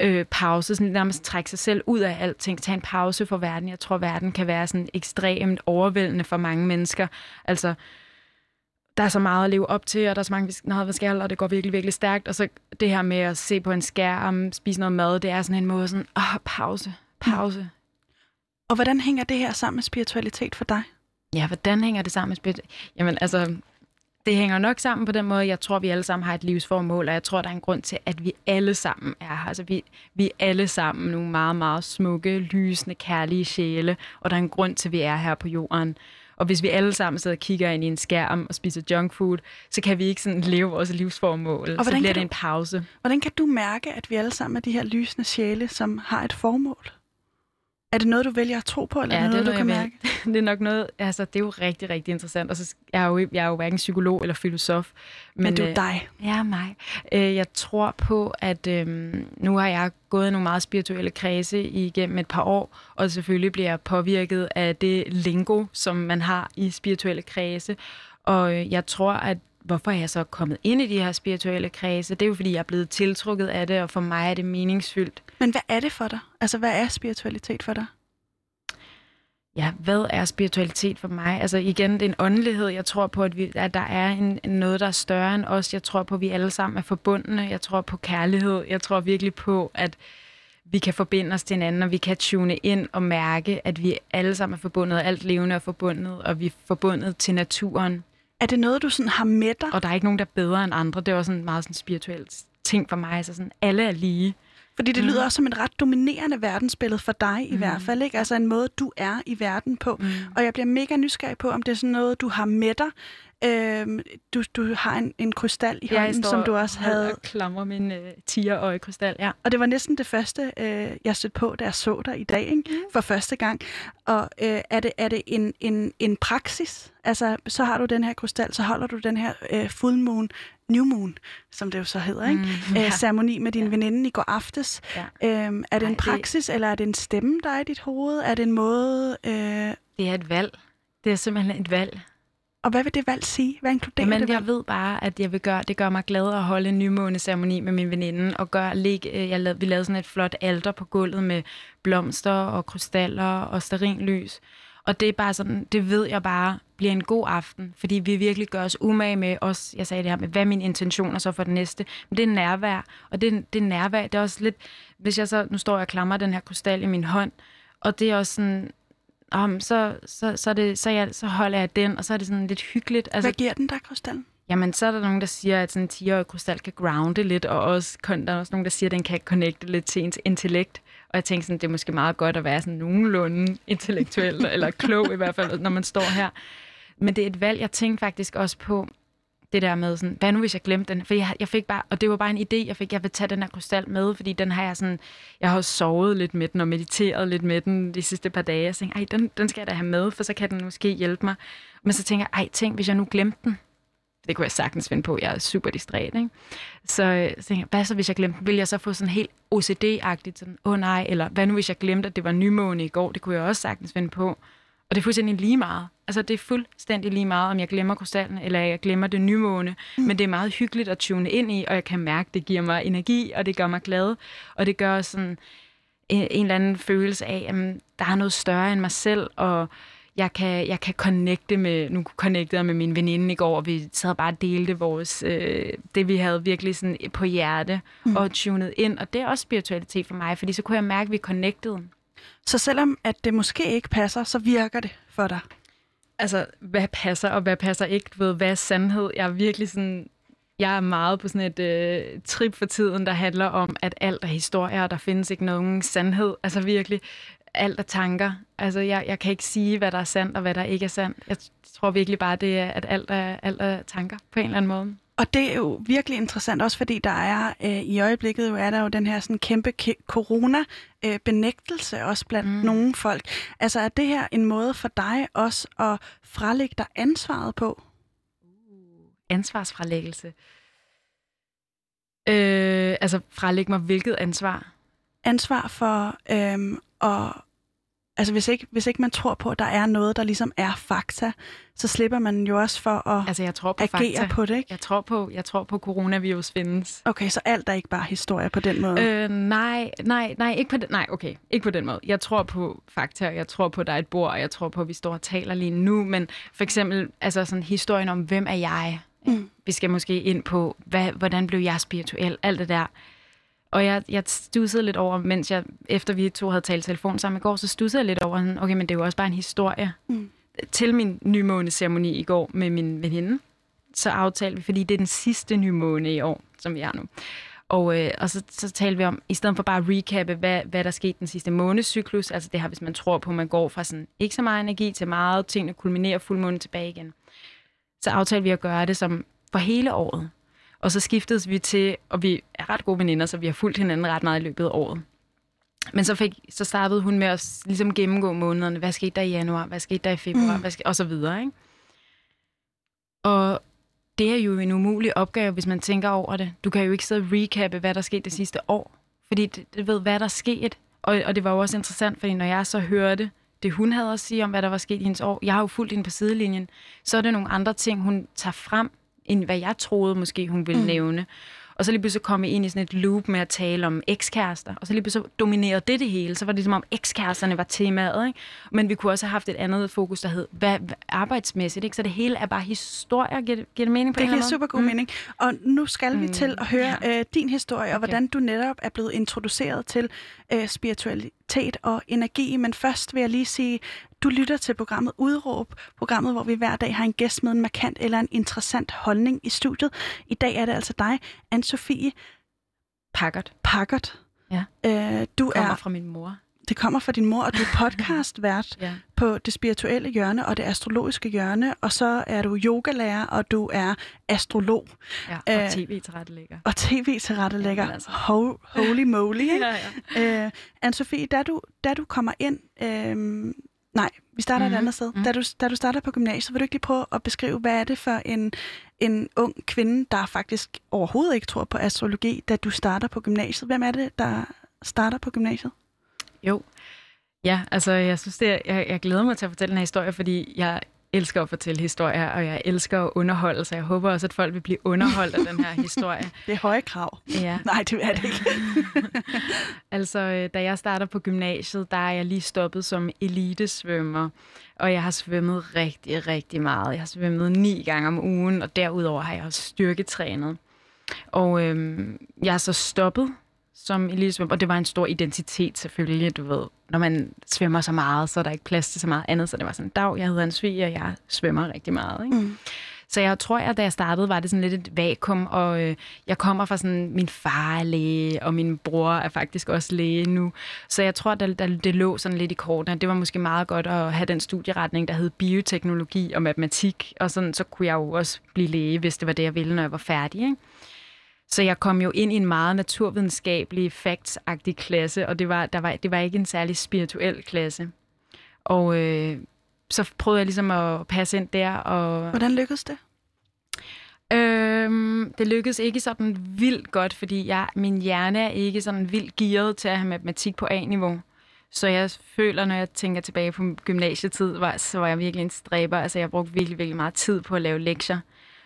øh, pause, sådan nærmest trække sig selv ud af alting, tage en pause for verden. Jeg tror, verden kan være sådan ekstremt overvældende for mange mennesker. Altså, der er så meget at leve op til, og der er så mange, vi skal, og det går virkelig, virkelig stærkt. Og så det her med at se på en skærm, spise noget mad, det er sådan en måde sådan, åh, pause, pause. Mm. Og hvordan hænger det her sammen med spiritualitet for dig? Ja, hvordan hænger det sammen med spiritualitet? Jamen, altså, det hænger nok sammen på den måde, jeg tror, vi alle sammen har et livsformål, og jeg tror, der er en grund til, at vi alle sammen er her. Altså, vi, vi er alle sammen nogle meget, meget smukke, lysende, kærlige sjæle, og der er en grund til, at vi er her på jorden. Og hvis vi alle sammen sidder og kigger ind i en skærm og spiser junk food, så kan vi ikke sådan leve vores livsformål. Og så bliver det en pause. Hvordan kan du mærke, at vi alle sammen er de her lysende sjæle, som har et formål? Er det noget, du vælger at tro på, eller ja, noget, det er noget, du kan mærke? det er nok noget, altså det er jo rigtig, rigtig interessant. Og så jeg er jo, jeg er jo hverken psykolog eller filosof. Men, men du er øh, dig. Ja, mig. Øh, jeg tror på, at øh, nu har jeg gået nogle meget spirituelle kredse igennem et par år, og selvfølgelig bliver jeg påvirket af det lingo, som man har i spirituelle kredse. Og øh, jeg tror, at hvorfor er jeg så kommet ind i de her spirituelle kredse? Det er jo, fordi jeg er blevet tiltrukket af det, og for mig er det meningsfyldt. Men hvad er det for dig? Altså, hvad er spiritualitet for dig? Ja, hvad er spiritualitet for mig? Altså igen, det er en åndelighed. Jeg tror på, at, vi, at der er en, noget, der er større end os. Jeg tror på, at vi alle sammen er forbundne. Jeg tror på kærlighed. Jeg tror virkelig på, at vi kan forbinde os til hinanden, og vi kan tune ind og mærke, at vi alle sammen er forbundet, alt levende er forbundet, og vi er forbundet til naturen. Er det noget, du sådan har med dig? Og der er ikke nogen, der er bedre end andre. Det er også en meget sådan spirituelt ting for mig. Så sådan, alle er lige. Fordi det mm. lyder også som et ret dominerende verdensbillede for dig i mm. hvert fald. Ikke? Altså en måde, du er i verden på. Mm. Og jeg bliver mega nysgerrig på, om det er sådan noget, du har med dig, Øhm, du, du har en, en krystal i hånden, som du også havde. og klamrer min øh, tigerøje krystal, ja. Og det var næsten det første, øh, jeg stødte på, da jeg så dig i dag, ikke? Mm. for første gang. Og øh, er det, er det en, en, en praksis? Altså, så har du den her krystal, så holder du den her øh, full moon, new moon, som det jo så hedder, ikke? Mm, ja. øh, ceremoni med din ja. veninde i går aftes. Ja. Øhm, er det Ej, en praksis, det... eller er det en stemme, der er i dit hoved? Er det en måde... Øh... Det er et valg. Det er simpelthen et valg. Og hvad vil det valg sige? Hvad inkluderer Men det jeg valg? ved bare, at jeg vil gøre, det gør mig glad at holde en nymåneceremoni med min veninde, og gør, lægge, øh, jeg lavede, vi lavede sådan et flot alter på gulvet med blomster og krystaller og sterinlys. Og det er bare sådan, det ved jeg bare bliver en god aften, fordi vi virkelig gør os umage med os. Jeg sagde det her med, hvad er mine intentioner så for det næste? Men det er nærvær, og det, det er nærvær, det er også lidt, hvis jeg så, nu står jeg og klamrer den her krystal i min hånd, og det er også sådan, um, så, så, så, det, så, jeg, så holder jeg den, og så er det sådan lidt hyggeligt. Altså, hvad giver den der, krystallen? Jamen, så er der nogen, der siger, at sådan en 10-årig krystal kan grounde lidt, og også, der er også nogen, der siger, at den kan connecte lidt til ens intellekt. Og jeg tænker sådan, det er måske meget godt at være sådan nogenlunde intellektuel, eller klog i hvert fald, når man står her. Men det er et valg, jeg tænkte faktisk også på, det der med sådan, hvad nu hvis jeg glemte den? For jeg, jeg fik bare, og det var bare en idé, jeg fik, jeg vil tage den her krystal med, fordi den har jeg sådan, jeg har sovet lidt med den og mediteret lidt med den de sidste par dage. Jeg tænkte, ej, den, den skal jeg da have med, for så kan den måske hjælpe mig. Men så tænker jeg, ej, tænk, hvis jeg nu glemte den. Det kunne jeg sagtens finde på, jeg er super distræt, ikke? Så, så tænkte jeg, hvad så hvis jeg glemte den? Vil jeg så få sådan helt OCD-agtigt, sådan, åh oh, nej, eller hvad nu hvis jeg glemte, at det var nymåne i går? Det kunne jeg også sagtens finde på. Og det er fuldstændig lige meget. Altså, det er fuldstændig lige meget, om jeg glemmer krystallen, eller jeg glemmer det nymåne. Mm. Men det er meget hyggeligt at tune ind i, og jeg kan mærke, at det giver mig energi, og det gør mig glad. Og det gør sådan en, en eller anden følelse af, at der er noget større end mig selv, og jeg kan, jeg kan connecte med, nu connectede jeg med min veninde i går, og vi sad bare og delte vores, øh, det vi havde virkelig sådan på hjerte, mm. og tunet ind. Og det er også spiritualitet for mig, fordi så kunne jeg mærke, at vi connectede. Så selvom at det måske ikke passer, så virker det for dig? Altså, hvad passer og hvad passer ikke? Du ved, hvad er sandhed? Jeg er virkelig sådan... Jeg er meget på sådan et øh, trip for tiden, der handler om, at alt er historier, og der findes ikke nogen sandhed. Altså virkelig, alt er tanker. Altså, jeg, jeg kan ikke sige, hvad der er sandt og hvad der ikke er sandt. Jeg tror virkelig bare, det er, at alt er, alt er tanker på en eller anden måde. Og det er jo virkelig interessant, også fordi der er øh, i øjeblikket jo er der jo den her sådan kæmpe corona-benægtelse også blandt mm. nogle folk. Altså er det her en måde for dig også at frelægge dig ansvaret på? Uh, ansvarsfralæggelse. Øh, altså frelægge mig hvilket ansvar? Ansvar for øh, at Altså hvis ikke, hvis ikke man tror på, at der er noget, der ligesom er fakta, så slipper man jo også for at altså, jeg tror på agere fakta. på det, ikke? Jeg tror på, jeg tror på, at coronavirus findes. Okay, så alt er ikke bare historie på den måde? Øh, nej, nej, nej, ikke på den, nej, okay, ikke på den måde. Jeg tror på fakta, jeg tror på, at der er et bord, og jeg tror på, at vi står og taler lige nu, men for eksempel altså sådan historien om, hvem er jeg? Mm. Vi skal måske ind på, hvad, hvordan blev jeg spirituel? Alt det der. Og jeg, jeg stussede lidt over, mens jeg, efter vi to havde talt telefon sammen i går, så stussede jeg lidt over, okay, men det er jo også bare en historie. Mm. Til min nymåneceremoni i går med min veninde, så aftalte vi, fordi det er den sidste nymåne i år, som vi er nu. Og, øh, og så, så talte vi om, i stedet for bare at recappe, hvad, hvad der skete den sidste månedscyklus, altså det her, hvis man tror på, at man går fra sådan ikke så meget energi til meget, tingene kulminerer fuldmåne tilbage igen. Så aftalte vi at gøre det som for hele året. Og så skiftedes vi til, og vi er ret gode veninder, så vi har fulgt hinanden ret meget i løbet af året. Men så, fik, så startede hun med at ligesom gennemgå månederne. Hvad skete der i januar? Hvad skete der i februar? Mm. Hvad skete, og så videre. Ikke? Og det er jo en umulig opgave, hvis man tænker over det. Du kan jo ikke sidde og recappe, hvad der skete det sidste år. Fordi det, det ved, hvad der skete. Og, og det var jo også interessant, fordi når jeg så hørte det, hun havde at sige om, hvad der var sket i hendes år, jeg har jo fulgt hende på sidelinjen, så er det nogle andre ting, hun tager frem, end hvad jeg troede måske, hun ville mm. nævne. Og så lige pludselig kom jeg ind i sådan et loop med at tale om ekskærester. Og så lige pludselig dominerede det det hele. Så var det som om ekskæresterne var temaet. Ikke? Men vi kunne også have haft et andet fokus, der hed hvad, arbejdsmæssigt. Ikke? Så det hele er bare historier. Giver det, giver det mening på det en Det giver super god mm. mening. Og nu skal mm. vi til at høre ja. øh, din historie, og okay. hvordan du netop er blevet introduceret til øh, spiritualitet og energi. Men først vil jeg lige sige du lytter til programmet Udråb, programmet, hvor vi hver dag har en gæst med en markant eller en interessant holdning i studiet. I dag er det altså dig, Anne-Sophie Packard. Packard. Ja. Øh, du kommer er, fra min mor. Det kommer fra din mor, og du er podcastvært ja. på det spirituelle hjørne og det astrologiske hjørne, og så er du yogalærer, og du er astrolog. Ja, og øh, tv-tilrettelægger. Og tv-tilrettelægger. Ja, altså. Ho- holy moly, ikke? ja, ja. Øh, Anne-Sophie, da du, da du kommer ind, øh, Nej, vi starter mm-hmm. et andet sted. Mm. Da, du, da du starter på gymnasiet, vil du ikke lige prøve at beskrive, hvad er det for en, en ung kvinde, der faktisk overhovedet ikke tror på astrologi, da du starter på gymnasiet? Hvem er det, der starter på gymnasiet? Jo, ja, altså jeg synes, det er, jeg, jeg glæder mig til at fortælle den her historie, fordi jeg, elsker at fortælle historier, og jeg elsker at underholde, så jeg håber også, at folk vil blive underholdt af den her historie. Det er høje krav. Ja. Nej, det er det ikke. altså, øh, da jeg starter på gymnasiet, der er jeg lige stoppet som elitesvømmer, og jeg har svømmet rigtig, rigtig meget. Jeg har svømmet ni gange om ugen, og derudover har jeg også styrketrænet. Og øhm, jeg har så stoppet som elitesvømmer, og det var en stor identitet selvfølgelig, du ved. Når man svømmer så meget, så er der ikke plads til så meget andet, så det var sådan, dag, jeg hedder en svig, og jeg svømmer rigtig meget. Ikke? Mm. Så jeg tror, at da jeg startede, var det sådan lidt et vakuum, og øh, jeg kommer fra sådan, min far er læge, og min bror er faktisk også læge nu. Så jeg tror, at det, det lå sådan lidt i kortene. Det var måske meget godt at have den studieretning, der hed bioteknologi og matematik, og sådan, så kunne jeg jo også blive læge, hvis det var det, jeg ville, når jeg var færdig. Ikke? Så jeg kom jo ind i en meget naturvidenskabelig, facts klasse, og det var, der var, det var ikke en særlig spirituel klasse. Og øh, så prøvede jeg ligesom at passe ind der. Og, Hvordan lykkedes det? Øhm, det lykkedes ikke sådan vildt godt, fordi jeg, min hjerne er ikke sådan vildt gearet til at have matematik på A-niveau. Så jeg føler, når jeg tænker tilbage på gymnasietid, var, så var jeg virkelig en stræber. Altså jeg brugte virkelig, virkelig meget tid på at lave lektier.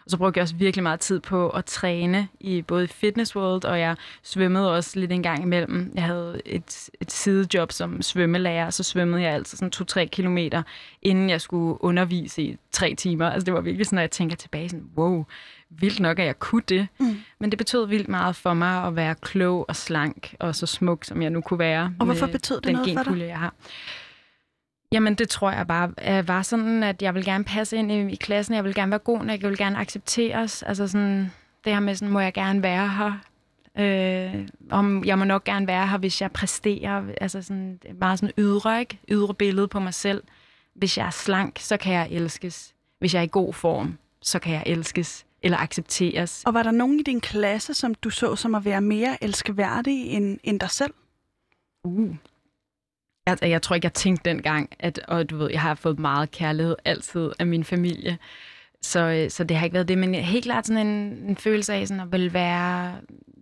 Og så brugte jeg også virkelig meget tid på at træne i både Fitness World, og jeg svømmede også lidt en gang imellem. Jeg havde et, et sidejob som svømmelærer, så svømmede jeg altså sådan 2-3 kilometer, inden jeg skulle undervise i tre timer. Altså det var virkelig sådan, at jeg tænker tilbage sådan, wow, vildt nok, at jeg kunne det. Mm. Men det betød vildt meget for mig at være klog og slank og så smuk, som jeg nu kunne være. Og hvorfor betød det den noget for dig? jeg har. Jamen, det tror jeg bare var sådan, at jeg vil gerne passe ind i, i klassen. Jeg vil gerne være god, jeg vil gerne accepteres. Altså sådan, det her med sådan, må jeg gerne være her? Øh, om jeg må nok gerne være her, hvis jeg præsterer. Altså sådan, meget sådan ydre, ikke? Ydre billede på mig selv. Hvis jeg er slank, så kan jeg elskes. Hvis jeg er i god form, så kan jeg elskes eller accepteres. Og var der nogen i din klasse, som du så som at være mere elskeværdig end, end dig selv? Uh, Altså, jeg tror ikke, jeg tænkte dengang, at og du ved, jeg har fået meget kærlighed altid af min familie. Så, øh, så det har ikke været det, men helt klart sådan en, en følelse af sådan at vil være,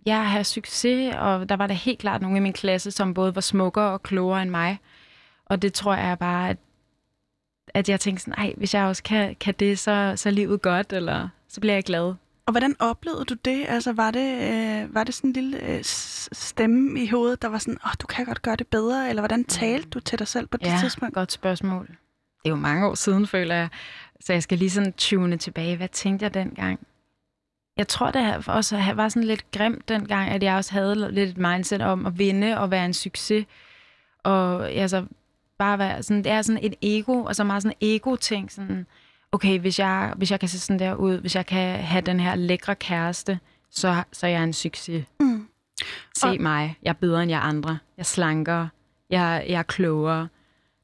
ja, have succes, og der var der helt klart nogle i min klasse, som både var smukkere og klogere end mig. Og det tror jeg bare, at, at jeg tænkte sådan, ej, hvis jeg også kan, kan det, så, så er livet godt, eller så bliver jeg glad. Og hvordan oplevede du det? Altså, var det, øh, var det sådan en lille øh, stemme i hovedet, der var sådan, åh, oh, du kan godt gøre det bedre? Eller hvordan talte du til dig selv på det ja, tidspunkt? godt spørgsmål. Det er jo mange år siden, føler jeg. Så jeg skal lige sådan tune tilbage. Hvad tænkte jeg dengang? Jeg tror, det også var sådan lidt grimt dengang, at jeg også havde lidt et mindset om at vinde og være en succes. Og altså, bare være sådan, det er sådan et ego, og så meget sådan ego-ting, sådan, okay, hvis jeg, hvis jeg kan se sådan der ud, hvis jeg kan have den her lækre kæreste, så, så er jeg en succes. Mm. Se og... mig, jeg er bedre end jeg andre. Jeg slanker, jeg, jeg er klogere.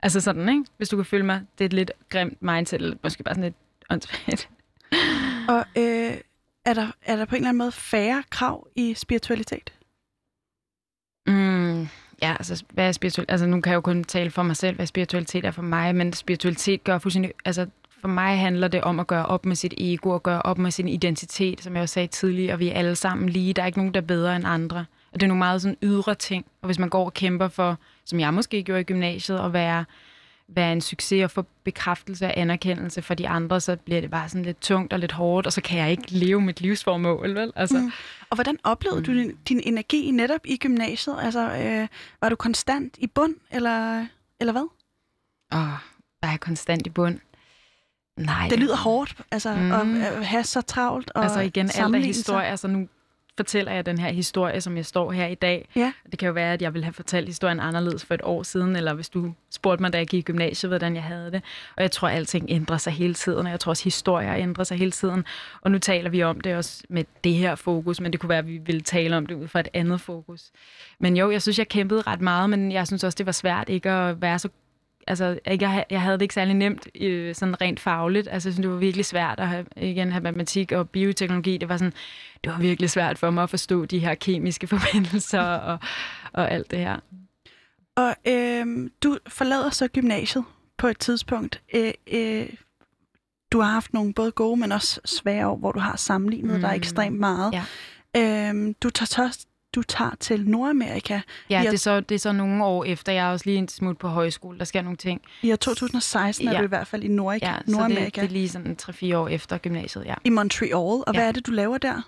Altså sådan, ikke? Hvis du kan følge mig, det er et lidt grimt mindset, eller måske bare sådan lidt åndssvagt. Og øh, er, der, er der på en eller anden måde færre krav i spiritualitet? Mm, ja, altså, hvad er spiritualitet? Altså, nu kan jeg jo kun tale for mig selv, hvad spiritualitet er for mig, men spiritualitet gør fuldstændig... Altså, for mig handler det om at gøre op med sit ego og gøre op med sin identitet, som jeg også sagde tidligere, og vi er alle sammen lige. Der er ikke nogen, der er bedre end andre. Og det er nogle meget sådan ydre ting. Og hvis man går og kæmper for, som jeg måske gjorde i gymnasiet, at være, være en succes og få bekræftelse og anerkendelse for de andre, så bliver det bare sådan lidt tungt og lidt hårdt, og så kan jeg ikke leve mit livsformål, vel? Altså. Mm. Og hvordan oplevede mm. du din, din energi netop i gymnasiet? Altså, øh, var du konstant i bund, eller, eller hvad? Åh, oh, var jeg konstant i bund? Nej. Det lyder hårdt, altså mm. at have så travlt og Altså igen, alt er historie. Altså nu fortæller jeg den her historie, som jeg står her i dag. Ja. Det kan jo være, at jeg ville have fortalt historien anderledes for et år siden, eller hvis du spurgte mig, da jeg gik i gymnasiet, hvordan jeg havde det. Og jeg tror, at alting ændrer sig hele tiden, og jeg tror også, at historier ændrer sig hele tiden. Og nu taler vi om det også med det her fokus, men det kunne være, at vi ville tale om det ud fra et andet fokus. Men jo, jeg synes, jeg kæmpede ret meget, men jeg synes også, det var svært ikke at være så altså, jeg, jeg havde det ikke særlig nemt øh, sådan rent fagligt. Altså, det var virkelig svært at have, igen have matematik og bioteknologi. Det var sådan, det var virkelig svært for mig at forstå de her kemiske forbindelser og, og alt det her. Og øh, du forlader så gymnasiet på et tidspunkt. Øh, øh, du har haft nogle både gode, men også svære år, hvor du har sammenlignet mm. dig ekstremt meget. Ja. Øh, du tager du tager til Nordamerika. Ja, det er, så, det er så nogle år efter. Jeg er også lige en smut på højskole. Der sker nogle ting. I år 2016 ja. er Ja. du i hvert fald i Nord- Ja, så det, Nordamerika. det er lige sådan 3-4 år efter gymnasiet, ja. I Montreal. Og Ja. hvad er det, du laver der?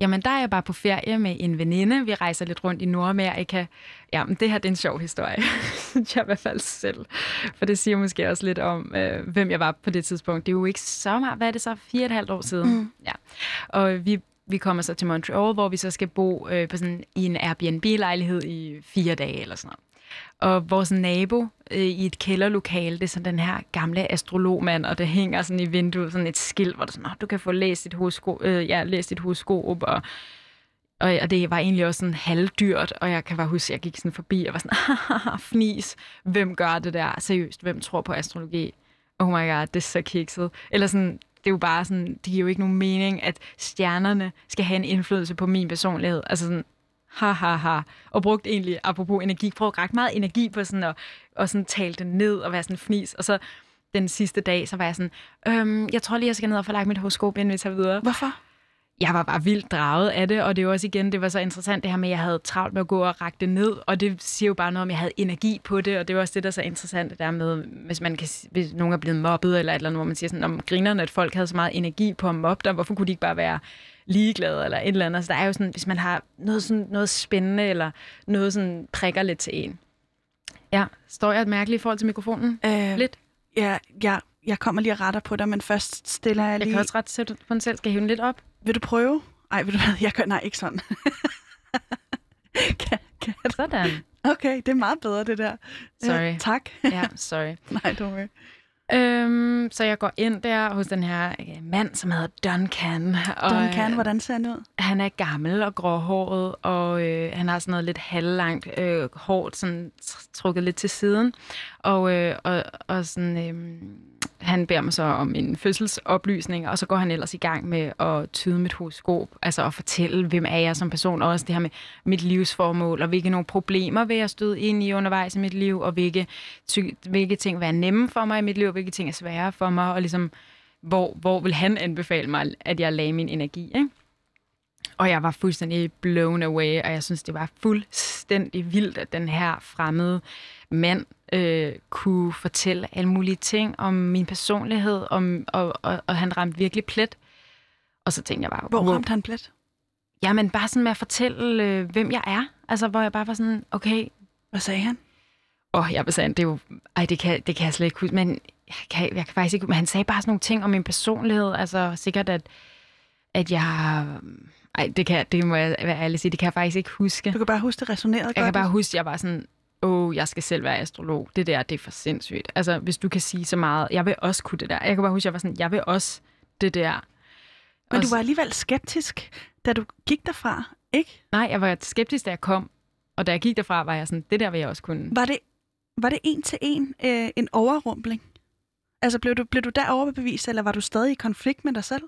Jamen, der er jeg bare på ferie med en veninde. Vi rejser lidt rundt i Nordamerika. Jamen, det her det er en sjov historie, synes jeg i hvert fald selv. For det siger måske også lidt om, øh, hvem jeg var på det tidspunkt. Det er jo ikke så meget, hvad er det så, fire og et halvt år siden. Mm. Ja. Og vi, vi kommer så til Montreal, hvor vi så skal bo øh, på sådan, i en Airbnb-lejlighed i fire dage eller sådan noget. Og vores nabo øh, i et kælderlokale, det er sådan den her gamle astrologmand, og der hænger sådan i vinduet, sådan et skilt, hvor der sådan, du kan få læst dit horoskop, øh, ja, læst dit horoskop, og, og, og det var egentlig også sådan halvdyrt, og jeg kan bare huske, at jeg gik sådan forbi, og var sådan, fnis, hvem gør det der? Seriøst, hvem tror på astrologi? Oh my god, det er så kikset. Eller sådan, det er jo bare sådan, det giver jo ikke nogen mening, at stjernerne skal have en indflydelse på min personlighed. Altså sådan, ha, ha, ha. Og brugt egentlig, apropos energi, brugt ret meget energi på sådan at, og sådan tale det ned og være sådan fnis. Og så den sidste dag, så var jeg sådan, øhm, jeg tror lige, jeg skal ned og få lagt mit horoskop, inden vi tager videre. Hvorfor? Jeg var bare vildt draget af det, og det jo også igen, det var så interessant det her med, at jeg havde travlt med at gå og række det ned, og det siger jo bare noget om, at jeg havde energi på det, og det var også det, der er så interessant det der med, hvis, man kan, hvis nogen er blevet mobbet, eller et eller andet, hvor man siger sådan, om grinerne, at folk havde så meget energi på at mobbe dig, hvorfor kunne de ikke bare være ligeglade, eller et eller andet. Så der er jo sådan, hvis man har noget, sådan, noget spændende, eller noget sådan prikker lidt til en. Ja, står jeg et mærkeligt i forhold til mikrofonen? Øh, Lidt. Ja, jeg, jeg kommer lige og retter på dig, men først stiller jeg Jeg lige... kan også ret sætte på den selv. Skal jeg hive den lidt op? Vil du prøve? Ej, ved du hvad? Jeg gør... Nej, ikke sådan. kan, kan du? Sådan. Okay, det er meget bedre, det der. Sorry. Øh, tak. Ja, sorry. Nej, don't worry. Øhm, så jeg går ind der hos den her øh, mand, som hedder Duncan. Og, Duncan, øh, hvordan ser han ud? Han er gammel og gråhåret, og øh, han har sådan noget lidt halvlangt øh, hår, sådan tr- trukket lidt til siden. Og, øh, og, og sådan, øh, han beder mig så om en fødselsoplysning, og så går han ellers i gang med at tyde mit horoskop, altså at fortælle, hvem er jeg som person, og også det her med mit livsformål, og hvilke nogle problemer vil jeg støde ind i undervejs i mit liv, og hvilke, ty- hvilke ting vil være nemme for mig i mit liv, og hvilke ting er svære for mig, og ligesom, hvor, hvor vil han anbefale mig, at jeg lagde min energi, ikke? Og jeg var fuldstændig blown away, og jeg synes, det var fuldstændig vildt, at den her fremmede mand øh, kunne fortælle alle mulige ting om min personlighed, om, og, og, og han ramte virkelig plet. Og så tænkte jeg bare, Hvor ramte han plet? Jamen bare sådan med at fortælle, øh, hvem jeg er. Altså, hvor jeg bare var sådan, okay, Hvad sagde han? Åh, oh, jeg vil sige, det er jo... Ej, det kan, det kan jeg slet ikke huske, men jeg kan, jeg kan faktisk ikke... Men han sagde bare sådan nogle ting om min personlighed. Altså, sikkert, at, at jeg... Ej, det, kan, det må jeg være ærlig sige, det kan jeg faktisk ikke huske. Du kan bare huske, det resonerede Jeg godt. kan bare huske, at jeg var sådan, åh, oh, jeg skal selv være astrolog. Det der, det er for sindssygt. Altså, hvis du kan sige så meget, jeg vil også kunne det der. Jeg kan bare huske, at jeg var sådan, jeg vil også det der. Men du var alligevel skeptisk, da du gik derfra, ikke? Nej, jeg var skeptisk, da jeg kom. Og da jeg gik derfra, var jeg sådan, det der vil jeg også kunne. Var det, var det en til en øh, en overrumpling? Altså, blev du, blev du der overbevist, eller var du stadig i konflikt med dig selv?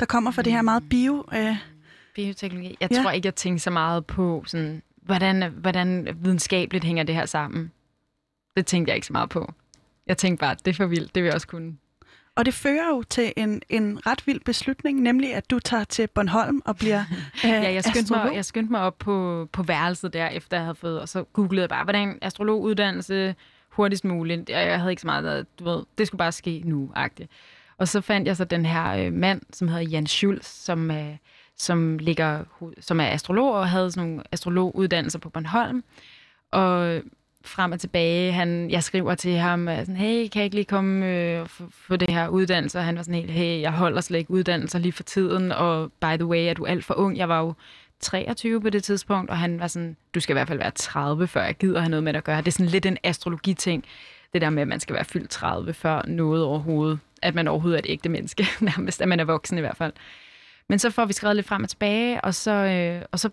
Der kommer fra det her meget bio... Øh, Bioteknologi. Jeg Ja. tror ikke, jeg tænkte så meget på, sådan, hvordan, hvordan videnskabeligt hænger det her sammen. Det tænkte jeg ikke så meget på. Jeg tænkte bare, det er for vildt, det vil jeg også kunne. og det fører jo til en, en ret vild beslutning, nemlig at du tager til Bornholm og bliver øh, Ja, jeg skyndte, astrolog. mig, jeg skyndte mig op på, på værelset der, efter jeg havde fået, og så googlede jeg bare, hvordan astrologuddannelse hurtigst muligt. Jeg, jeg havde ikke så meget, du ved, det skulle bare ske nu, agtigt. Og så fandt jeg så den her øh, mand, som hedder Jan Schulz, som, øh, som, ligger, som er astrolog og havde sådan nogle astrologuddannelser på Bornholm. Og frem og tilbage, han, jeg skriver til ham, sådan, hey, kan jeg ikke lige komme øh, for, for det her uddannelse? Og han var sådan helt, hey, jeg holder slet ikke uddannelser lige for tiden, og by the way, er du alt for ung? Jeg var jo 23 på det tidspunkt, og han var sådan, du skal i hvert fald være 30, før jeg gider have noget med at gøre. Det er sådan lidt en astrologi-ting, det der med, at man skal være fyldt 30, før noget overhovedet, at man overhovedet er et ægte menneske, nærmest, at man er voksen i hvert fald. Men så får vi skrevet lidt frem og tilbage, og så, øh, og så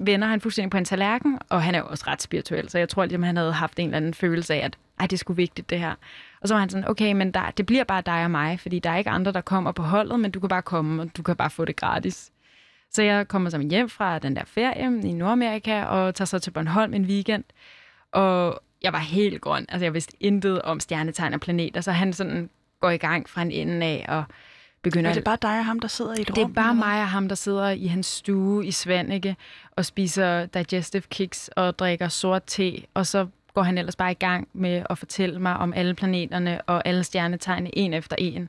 vender han fuldstændig på en tallerken, og han er jo også ret spirituel, så jeg tror, at han havde haft en eller anden følelse af, at ej, det er sgu vigtigt, det her. Og så var han sådan, okay, men der, det bliver bare dig og mig, fordi der er ikke andre, der kommer på holdet, men du kan bare komme, og du kan bare få det gratis. Så jeg kommer sammen hjem fra den der ferie i Nordamerika, og tager så til Bornholm en weekend, og jeg var helt grøn. Altså, jeg vidste intet om stjernetegn og planeter, så han sådan går i gang fra en ende af, og begynder... Er det bare dig og ham, der sidder i et det rum? er bare eller mig og ham, der sidder i hans stue i Svanike og spiser digestive kicks og drikker sort te, og så går han ellers bare i gang med at fortælle mig om alle planeterne og alle stjernetegnene en efter en.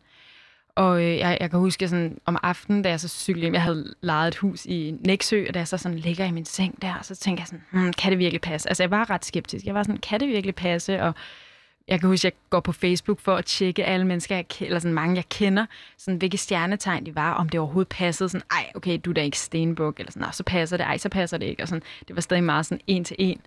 Og øh, jeg, jeg kan huske sådan om aftenen, da jeg så cyklede hjem, jeg havde lejet et hus i Næksø, og da jeg så sådan ligger i min seng der, så tænker jeg sådan, hmm, kan det virkelig passe? Altså jeg var ret skeptisk. Jeg var sådan, kan det virkelig passe? Og jeg kan huske, at jeg går på Facebook for at tjekke alle mennesker, jeg, eller sådan mange, jeg kender, sådan, hvilke stjernetegn de var, om det overhovedet passede. Sådan, ej, okay, du er da ikke stenbuk, eller sådan, så passer det, ej, så passer det ikke. Og sådan, det var stadig meget sådan en til en.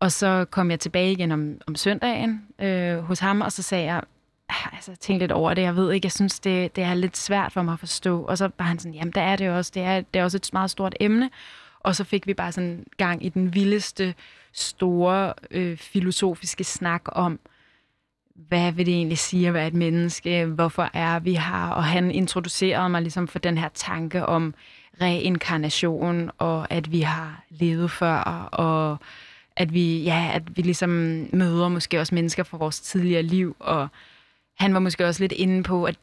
Og så kom jeg tilbage igen om, om søndagen øh, hos ham, og så sagde jeg, Ah, altså, jeg tænkte lidt over det, jeg ved ikke, jeg synes, det, det er lidt svært for mig at forstå. Og så var han sådan, jamen, der er det også, det er, det er også et meget stort emne. Og så fik vi bare sådan gang i den vildeste, store øh, filosofiske snak om, hvad vil det egentlig sige at være et menneske? Hvorfor er vi her? Og han introducerede mig ligesom for den her tanke om reinkarnation, og at vi har levet før, og at vi, ja, at vi ligesom møder måske også mennesker fra vores tidligere liv, og han var måske også lidt inde på, at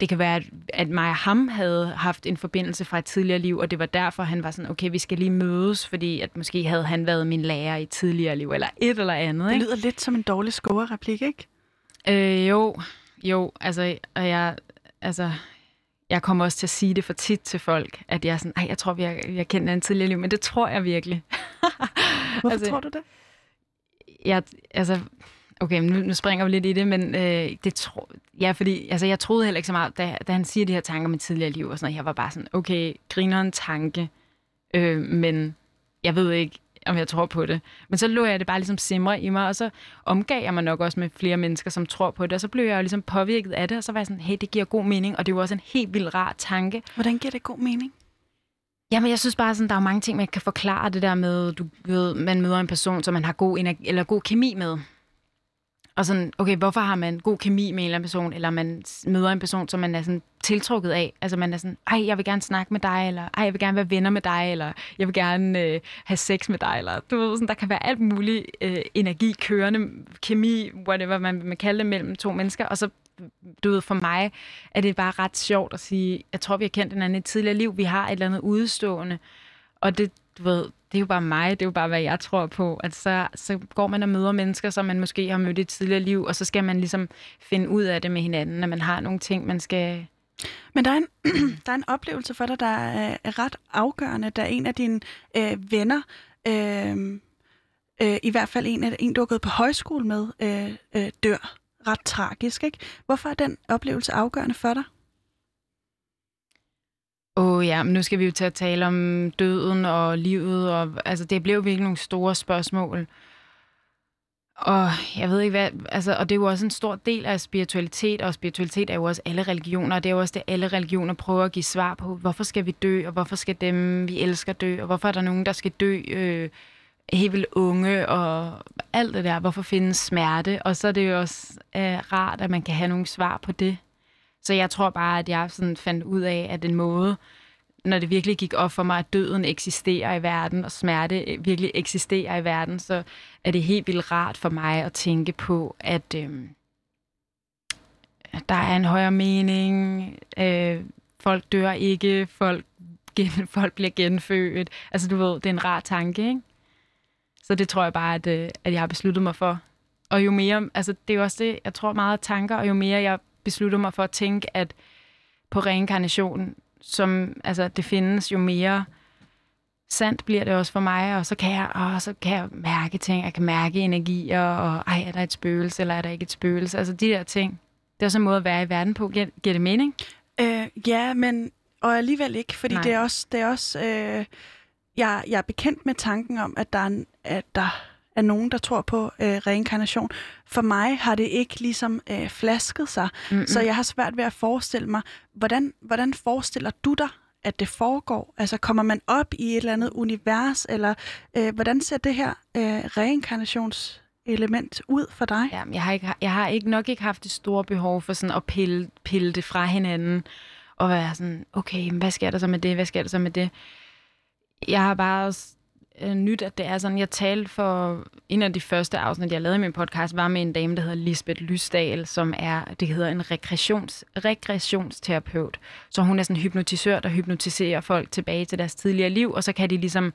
det kan være, at, mig og ham havde haft en forbindelse fra et tidligere liv, og det var derfor, han var sådan, okay, vi skal lige mødes, fordi at måske havde han været min lærer i et tidligere liv, eller et eller andet. Det Ikke? lyder lidt som en dårlig score-replik, ikke? Øh, jo, jo, altså, og jeg, altså, jeg kommer også til at sige det for tit til folk, at jeg er sådan, jeg tror, vi har kendt en tidligere liv, men det tror jeg virkelig. Hvorfor Altså, tror du det? jeg, altså, okay, men nu, nu springer vi lidt i det, men øh, det tro, ja, fordi altså, jeg troede heller ikke så meget, da, da han siger de her tanker med tidligere liv og sådan noget, jeg var bare sådan, okay, griner en tanke, øh, men jeg ved ikke, om jeg tror på det. Men så lå jeg det bare ligesom simre i mig, og så omgav jeg mig nok også med flere mennesker, som tror på det, og så blev jeg jo ligesom påvirket af det, og så var jeg sådan, hey, det giver god mening, og det jo også en helt vildt rar tanke, Hvordan giver det god mening? Jamen, jeg synes bare, sådan, der er mange ting, man kan forklare det der med, du ved, man møder en person, som man har god, energi, eller god kemi med. Og sådan, okay, hvorfor har man god kemi med en eller anden person, eller man møder en person, som man er sådan tiltrukket af. Altså man er sådan, ej, jeg vil gerne snakke med dig, eller ej, jeg vil gerne være venner med dig, eller jeg vil gerne øh, have sex med dig, eller du ved, sådan, der kan være alt muligt øh, energi, kørende, kemi, whatever man vil kalde det, mellem to mennesker, og så du ved, for mig er det bare ret sjovt at sige, jeg tror, vi har kendt hinanden i et tidligere liv, vi har et eller andet udstående, og det, du ved, det er jo bare mig, det er jo bare, hvad jeg tror på, at så, så går man og møder mennesker, som man måske har mødt i et tidligere liv, og så skal man ligesom finde ud af det med hinanden, at man har nogle ting, man skal... Men der er, en, der er en oplevelse for dig, der er, er ret afgørende, da en af dine øh, venner, øh, øh, i hvert fald en, af, en, du har gået på højskole med, øh, øh, dør ret tragisk. Ikke? Hvorfor er den oplevelse afgørende for dig? Åh oh, ja, men nu skal vi jo til at tale om døden og livet, og altså, det blev virkelig nogle store spørgsmål. Og jeg ved ikke hvad, altså, og det er jo også en stor del af spiritualitet, og spiritualitet er jo også alle religioner, og det er jo også det, alle religioner prøver at give svar på, hvorfor skal vi dø, og hvorfor skal dem, vi elsker, dø, og hvorfor er der nogen, der skal dø øh, helt vildt unge, og alt det der, hvorfor findes smerte, og så er det jo også øh, rart, at man kan have nogle svar på det. Så jeg tror bare, at jeg sådan fandt ud af, at den måde, når det virkelig gik op for mig, at døden eksisterer i verden, og smerte øh, virkelig eksisterer i verden, så er det helt vildt rart for mig at tænke på, at, øh, at der er en højere mening, øh, folk dør ikke, folk, gen, folk bliver genfødt. Altså du ved, det er en rar tanke, ikke? Så det tror jeg bare, at, øh, at jeg har besluttet mig for. Og jo mere, altså det er jo også det, jeg tror meget tanker, og jo mere jeg beslutter mig for at tænke, at på reinkarnation, som altså, det findes, jo mere sandt bliver det også for mig, og så kan jeg, og så kan jeg mærke ting, jeg kan mærke energier, og ej, er der et spøgelse, eller er der ikke et spøgelse? Altså de der ting. Det er også en måde at være i verden på. Giver, giver det mening? Øh, ja, men og alligevel ikke, fordi Nej. det er også, det er også øh, jeg, jeg er bekendt med tanken om, at der er, en- at der er nogen, der tror på øh, reinkarnation. For mig har det ikke ligesom øh, flasket sig, Mm-mm. så jeg har svært ved at forestille mig, hvordan, hvordan forestiller du dig, at det foregår? Altså kommer man op i et eller andet univers, eller øh, hvordan ser det her øh, reinkarnationselement ud for dig? Ja, men jeg har, ikke, jeg har ikke nok ikke haft det store behov for sådan at pille, pille det fra hinanden, og være sådan, okay, men hvad sker der så med det, hvad sker der så med det? Jeg har bare også øh, nyt, at det er sådan, jeg talte for en af de første afsnit, jeg lavede i min podcast, var med en dame, der hedder Lisbeth Lysdal, som er, det hedder en regressions, regressionsterapeut. Så hun er sådan en hypnotisør, der hypnotiserer folk tilbage til deres tidligere liv, og så kan de ligesom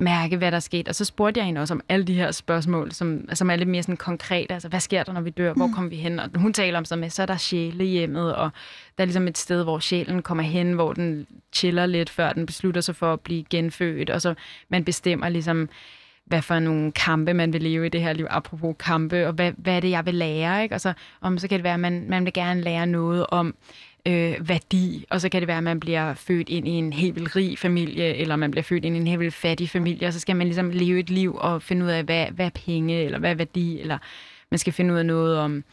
mærke, hvad der er sket. Og så spurgte jeg hende også om alle de her spørgsmål, som, som er lidt mere sådan konkrete. Altså, hvad sker der, når vi dør? Hvor mm. kommer vi hen? Og hun taler om sådan med, så er der sjælehjemmet, og der er ligesom et sted, hvor sjælen kommer hen, hvor den chiller lidt, før den beslutter sig for at blive genfødt. Og så man bestemmer ligesom, hvad for nogle kampe man vil leve i det her liv, apropos kampe, og hvad, hvad er det, jeg vil lære, ikke? Og så, om, så kan det være, at man, man vil gerne lære noget om, øh, værdi, og så kan det være, at man bliver født ind i en helt vildt rig familie, eller man bliver født ind i en helt vildt fattig familie, og så skal man ligesom leve et liv og finde ud af, hvad, hvad er penge, eller hvad er værdi, eller man skal finde ud af noget om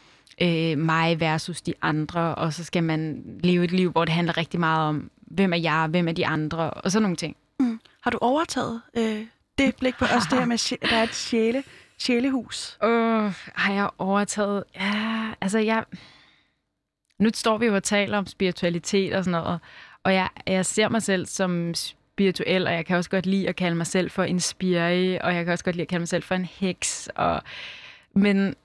øh, mig versus de andre, og så skal man leve et liv, hvor det handler rigtig meget om, hvem er jeg, hvem er de andre, og sådan nogle ting. Mm. Har du overtaget øh, det blik på os, det her med, at der er et sjæle, sjælehus? Uh, har jeg overtaget? Ja, altså jeg nu står vi jo og taler om spiritualitet og sådan noget, og jeg, jeg ser mig selv som spirituel, og jeg kan også godt lide at kalde mig selv for en spiri, og jeg kan også godt lide at kalde mig selv for en heks. Og, men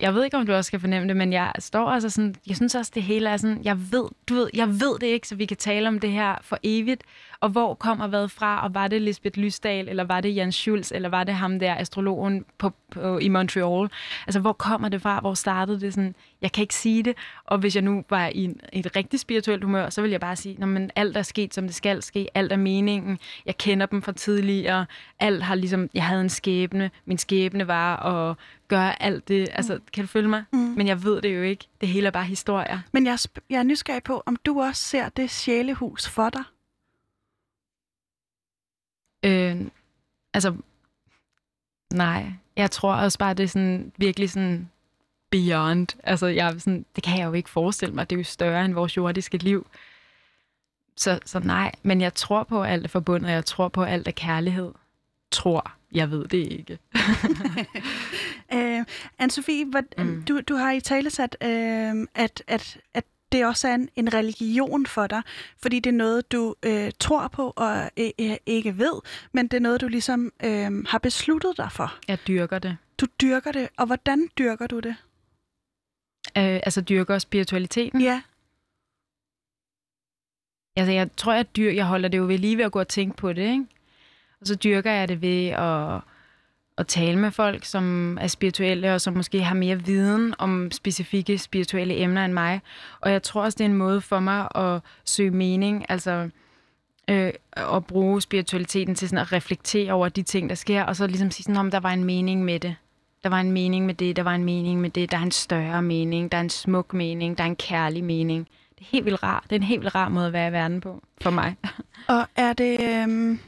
jeg ved ikke, om du også skal fornemme det, men jeg står også sådan, jeg synes også, det hele er sådan, jeg ved, du ved, jeg ved det ikke, så vi kan tale om det her for evigt. Og hvor kommer hvad fra, og var det Lisbeth Lysdal, eller var det Jan Schulz, eller var det ham der, astrologen på, på, i Montreal? Altså, hvor kommer det fra? Hvor startede det sådan? Jeg kan ikke sige det. Og hvis jeg nu var i en, et rigtig spirituelt humør, så vil jeg bare sige, at alt er sket, som det skal ske. Alt er meningen. Jeg kender dem fra tidligere. Alt har ligesom, jeg havde en skæbne. Min skæbne var at gøre alt det. Altså, kan du følge mig? Mm. Men jeg ved det jo ikke. Det hele er bare historier. Men jeg, jeg er nysgerrig på, om du også ser det sjælehus for dig? Øh, altså, nej. Jeg tror også bare, det er sådan virkelig sådan beyond. Altså, jeg, sådan, det kan jeg jo ikke forestille mig. Det er jo større end vores jordiske liv. Så, så nej, men jeg tror på, at alt er forbundet, jeg tror på, at alt er kærlighed. Tror. Jeg ved det ikke. uh, Anne-Sophie, mm. du, du har i tale sat, uh, at, at, at det også er en, en religion for dig, fordi det er noget, du øh, tror på og øh, ikke ved, men det er noget, du ligesom øh, har besluttet dig for. Jeg dyrker det. Du dyrker det, og hvordan dyrker du det? Øh, altså dyrker spiritualiteten? Ja. Altså jeg tror, jeg, dyr, jeg holder det jo ved lige ved at gå og tænke på det, ikke? Og så dyrker jeg det ved at at tale med folk, som er spirituelle, og som måske har mere viden om specifikke spirituelle emner end mig. Og jeg tror også, det er en måde for mig at søge mening, altså øh, at bruge spiritualiteten til sådan at reflektere over de ting, der sker, og så ligesom sige sådan, om der var en mening med det. Der var en mening med det, der var en mening med det, der er en større mening, der er en smuk mening, der er en kærlig mening. Det er helt vildt rart. Det er en helt vildt rar måde at være i verden på, for mig. Og er det, øh,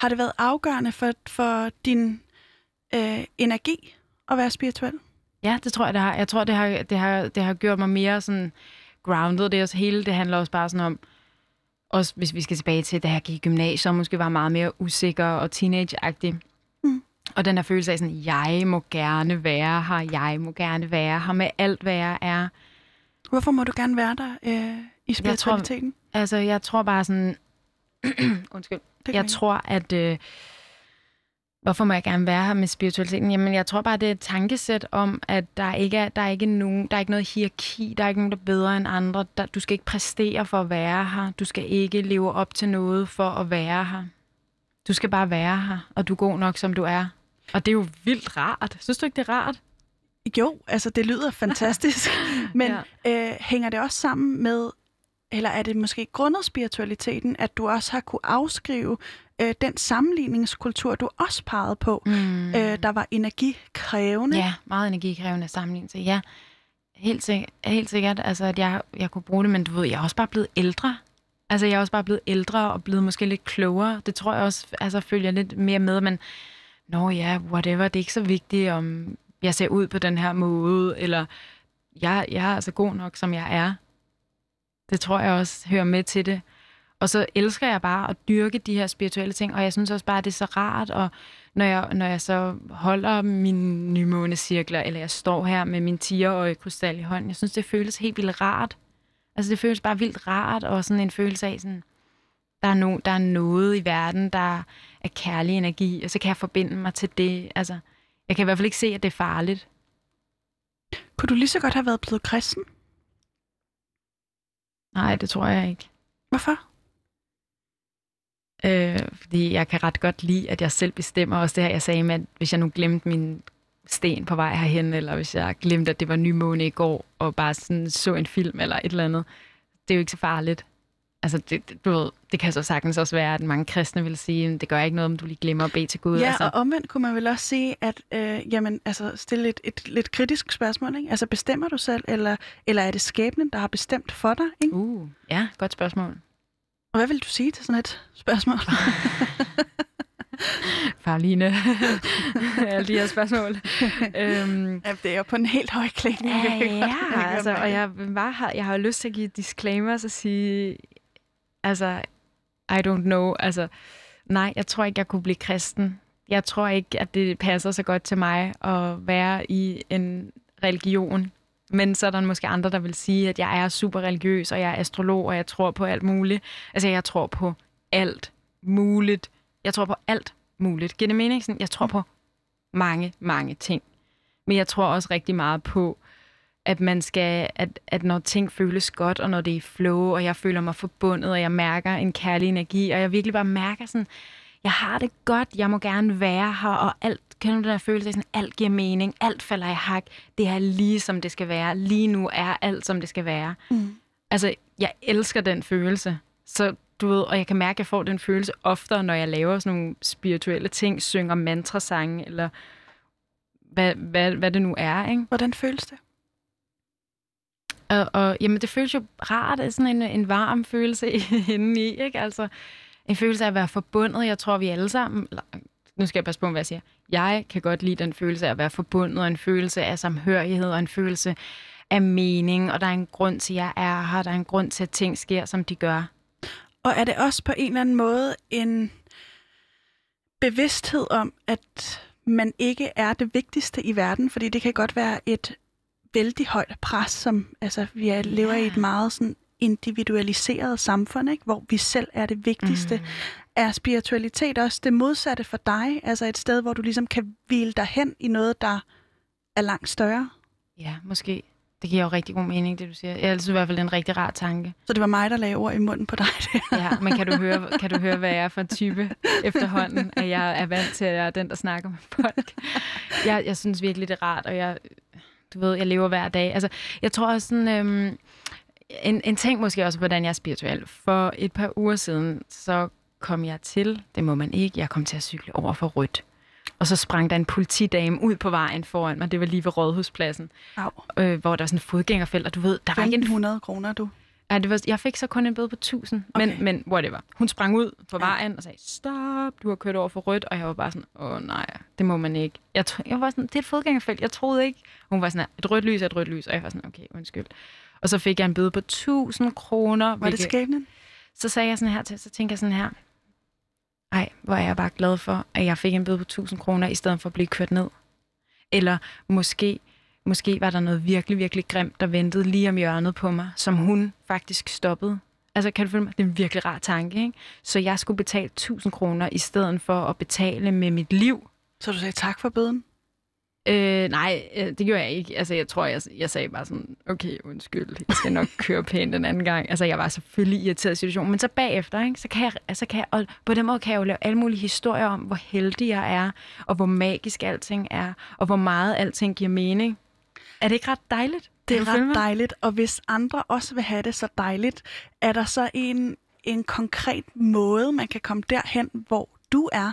har det været afgørende for, for din øh, energi at være spirituel? Ja, det tror jeg, det har. Jeg tror, det har, det har, det har gjort mig mere sådan grounded. Det er også hele, det handler også bare sådan om, også hvis vi skal tilbage til, da jeg gik i gymnasiet, måske var meget mere usikker og teenage-agtig. Mm. Og den her følelse af sådan, jeg må gerne være her, jeg må gerne være her med alt, hvad jeg er. Hvorfor må du gerne være der øh, i spiritualiteten? Jeg tror, altså, jeg tror bare sådan... undskyld. Jeg tror, at... Øh, Hvorfor må jeg gerne være her med spiritualiteten? Jamen, jeg tror bare, det er et tankesæt om, at der ikke er, der er, ikke, nogen, der er ikke noget hierarki, der er ikke nogen, der er bedre end andre. Der, du skal ikke præstere for at være her. Du skal ikke leve op til noget for at være her. Du skal bare være her, og du er god nok, som du er. Og det er jo vildt rart. Synes du ikke, det er rart? Jo, altså det lyder fantastisk. Men ja. øh, hænger det også sammen med, eller er det måske grundet spiritualiteten, at du også har kunne afskrive øh, den sammenligningskultur, du også pegede på, mm. øh, der var energikrævende. Ja, meget energikrævende sammenligning. Så ja, helt, sikkert, helt sikkert, altså, at jeg, jeg kunne bruge det, men du ved, jeg er også bare blevet ældre. Altså, jeg er også bare blevet ældre og blevet måske lidt klogere. Det tror jeg også, altså, følger lidt mere med, men nå ja, whatever, det er ikke så vigtigt, om jeg ser ud på den her måde, eller jeg, jeg er altså god nok, som jeg er. Det tror jeg også hører med til det. Og så elsker jeg bare at dyrke de her spirituelle ting, og jeg synes også bare, at det er så rart, og når jeg, når jeg så holder min nymånecirkler, eller jeg står her med min 10-årige krystal i hånden, jeg synes, det føles helt vildt rart. Altså det føles bare vildt rart, og sådan en følelse af sådan, Der er, no, der er noget i verden, der er kærlig energi, og så kan jeg forbinde mig til det. Altså, jeg kan i hvert fald ikke se, at det er farligt. Kunne du lige så godt have været blevet kristen? Nej, det tror jeg ikke. Hvorfor? Øh, fordi jeg kan ret godt lide, at jeg selv bestemmer. Også det her, jeg sagde med, at hvis jeg nu glemte min sten på vej herhen, eller hvis jeg glemte, at det var nymåne i går, og bare sådan så en film eller et eller andet, det er jo ikke så farligt. Altså, det, det, du ved, det kan så sagtens også være, at mange kristne vil sige, at det gør ikke noget, om du lige glemmer at bede til Gud. Ja, altså. og omvendt kunne man vel også sige, at øh, jamen, altså, stille et, et lidt kritisk spørgsmål. Ikke? Altså, bestemmer du selv, eller, eller er det skæbnen, der har bestemt for dig? Ikke? Uh, ja, godt spørgsmål. Og hvad vil du sige til sådan et spørgsmål? Farline. Alle de her spørgsmål. øhm, ja, det er jo på en helt høj klinge. Ja, ja altså, og jeg, bare har, jeg har lyst til at give disclaimers og sige, altså, I don't know, altså, nej, jeg tror ikke, jeg kunne blive kristen. Jeg tror ikke, at det passer så godt til mig at være i en religion. Men så er der måske andre, der vil sige, at jeg er super religiøs, og jeg er astrolog, og jeg tror på alt muligt. Altså, jeg tror på alt muligt. Jeg tror på alt muligt. Giver det mening? Sådan, jeg tror på mange, mange ting. Men jeg tror også rigtig meget på, at man skal, at, at når ting føles godt, og når det er i flow, og jeg føler mig forbundet, og jeg mærker en kærlig energi, og jeg virkelig bare mærker sådan, jeg har det godt, jeg må gerne være her, og alt, kan du den der følelse af sådan, alt giver mening, alt falder i hak, det er lige som det skal være, lige nu er alt som det skal være. Mm. Altså, jeg elsker den følelse, så du ved, og jeg kan mærke, at jeg får den følelse oftere, når jeg laver sådan nogle spirituelle ting, synger mantrasange, eller hvad, hvad, hvad det nu er, ikke? Hvordan føles det? Og, og jamen, det føles jo rart, det er sådan en, en varm følelse inde i, ikke? Altså, en følelse af at være forbundet. Jeg tror, vi alle sammen, nu skal jeg passe på, hvad jeg siger. Jeg kan godt lide den følelse af at være forbundet, og en følelse af samhørighed, og en følelse af mening, og der er en grund til, at jeg er her, der er en grund til, at ting sker, som de gør. Og er det også på en eller anden måde en bevidsthed om, at man ikke er det vigtigste i verden? Fordi det kan godt være et vældig højt pres, som altså, vi er, lever i et meget sådan individualiseret samfund, ikke? hvor vi selv er det vigtigste. Mm. Er spiritualitet også det modsatte for dig? Altså et sted, hvor du ligesom kan hvile dig hen i noget, der er langt større? Ja, måske. Det giver jo rigtig god mening, det du siger. Jeg synes i hvert fald, en rigtig rar tanke. Så det var mig, der lagde ord i munden på dig? Det. ja, men kan du, høre, kan du høre, hvad jeg er for en type efterhånden, at jeg er vant til, at jeg er den, der snakker med folk? Jeg, jeg synes virkelig, det er rart, og jeg, du ved, jeg lever hver dag. Altså, jeg tror også sådan, øhm, en, en ting måske også, hvordan jeg er spirituel. For et par uger siden, så kom jeg til, det må man ikke, jeg kom til at cykle over for rødt. Og så sprang der en politidame ud på vejen foran mig. Det var lige ved Rådhuspladsen. Øh, hvor der var sådan en fodgængerfelt, og du ved, der var ikke en... 100 kroner, du. Ja, det var, jeg fik så kun en bøde på 1000, okay. men, men whatever. Hun sprang ud på vejen og sagde, stop, du har kørt over for rødt, og jeg var bare sådan, åh nej, det må man ikke. Jeg, jeg var sådan, det er et fodgængerfelt, jeg troede ikke. Hun var sådan, et rødt lys er et rødt lys, og jeg var sådan, okay, undskyld. Og så fik jeg en bøde på 1000 kroner. Var det skæbnen? Så sagde jeg sådan her til, så tænker jeg sådan her, ej, hvor er jeg bare glad for, at jeg fik en bøde på 1000 kroner, i stedet for at blive kørt ned. Eller måske, måske var der noget virkelig, virkelig grimt, der ventede lige om hjørnet på mig, som hun faktisk stoppede. Altså, kan du følge mig? Det er en virkelig rar tanke, ikke? Så jeg skulle betale 1000 kroner, i stedet for at betale med mit liv. Så du sagde tak for bøden? Øh, nej, øh, det gjorde jeg ikke. Altså, jeg tror, jeg, jeg sagde bare sådan, okay, undskyld, jeg skal nok køre pænt den anden gang. Altså, jeg var selvfølgelig irriteret i situationen. Men så bagefter, ikke, så kan jeg, altså, kan jeg, og på den måde kan jeg jo lave alle mulige historier om, hvor heldig jeg er, og hvor magisk alting er, og hvor meget alting giver mening. Er det ikke ret dejligt? Det er ret dejligt, og hvis andre også vil have det så dejligt, er der så en, en konkret måde, man kan komme derhen, hvor du er?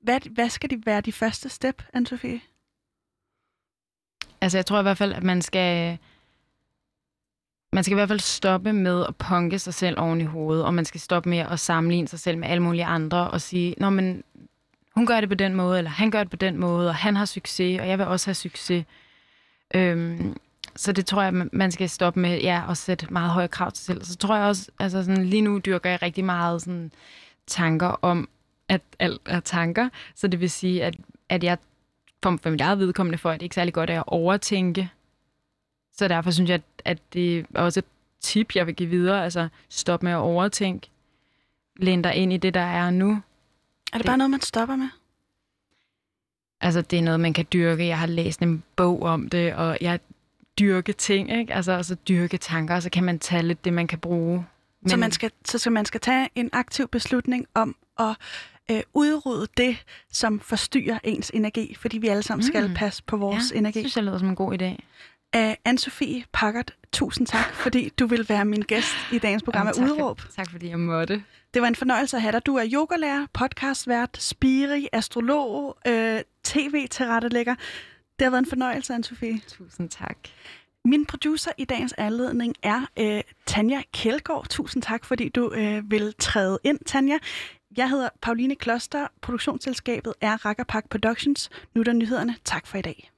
Hvad, hvad skal de være de første step, Anne-Sophie? Altså, jeg tror i hvert fald, at man skal... Man skal i hvert fald stoppe med at punke sig selv oven i hovedet, og man skal stoppe med at sammenligne sig selv med alle mulige andre og sige, Nå, men hun gør det på den måde, eller han gør det på den måde, og han har succes, og jeg vil også have succes. Øhm, så det tror jeg, man skal stoppe med, ja, og sætte meget høje krav til sig selv. Så tror jeg også, altså sådan, lige nu dyrker jeg rigtig meget sådan, tanker om, at alt er tanker. Så det vil sige, at, at jeg for, for mit eget vedkommende for, at det ikke er særlig godt at overtænke. Så derfor synes jeg, at, det er også et tip, jeg vil give videre. Altså, stop med at overtænke. læne dig ind i det, der er nu. Er det, det bare noget, man stopper med? Altså, det er noget, man kan dyrke. Jeg har læst en bog om det, og jeg dyrke ting, ikke? Altså, altså dyrke tanker, og så kan man tage lidt det, man kan bruge. Men... Så, man skal, så, så man skal tage en aktiv beslutning om at øh, udrydde det, som forstyrrer ens energi, fordi vi alle sammen mm. skal passe på vores ja, energi. det synes jeg lyder som en god idé. Uh, Anne-Sophie Packard, tusind tak, fordi du vil være min gæst i dagens program af Udråb. Tak, fordi jeg måtte. Det var en fornøjelse at have dig. Du er yogalærer, podcastvært, spiri, astrolog, øh, tv-tilrettelægger. Det har været en fornøjelse, Anne-Sophie. Tusind tak. Min producer i dagens anledning er øh, Tanja Kjeldgaard. Tusind tak, fordi du øh, vil træde ind, Tanja. Jeg hedder Pauline Kloster. Produktionsselskabet er Rakkerpak Productions. Nu er der nyhederne. Tak for i dag.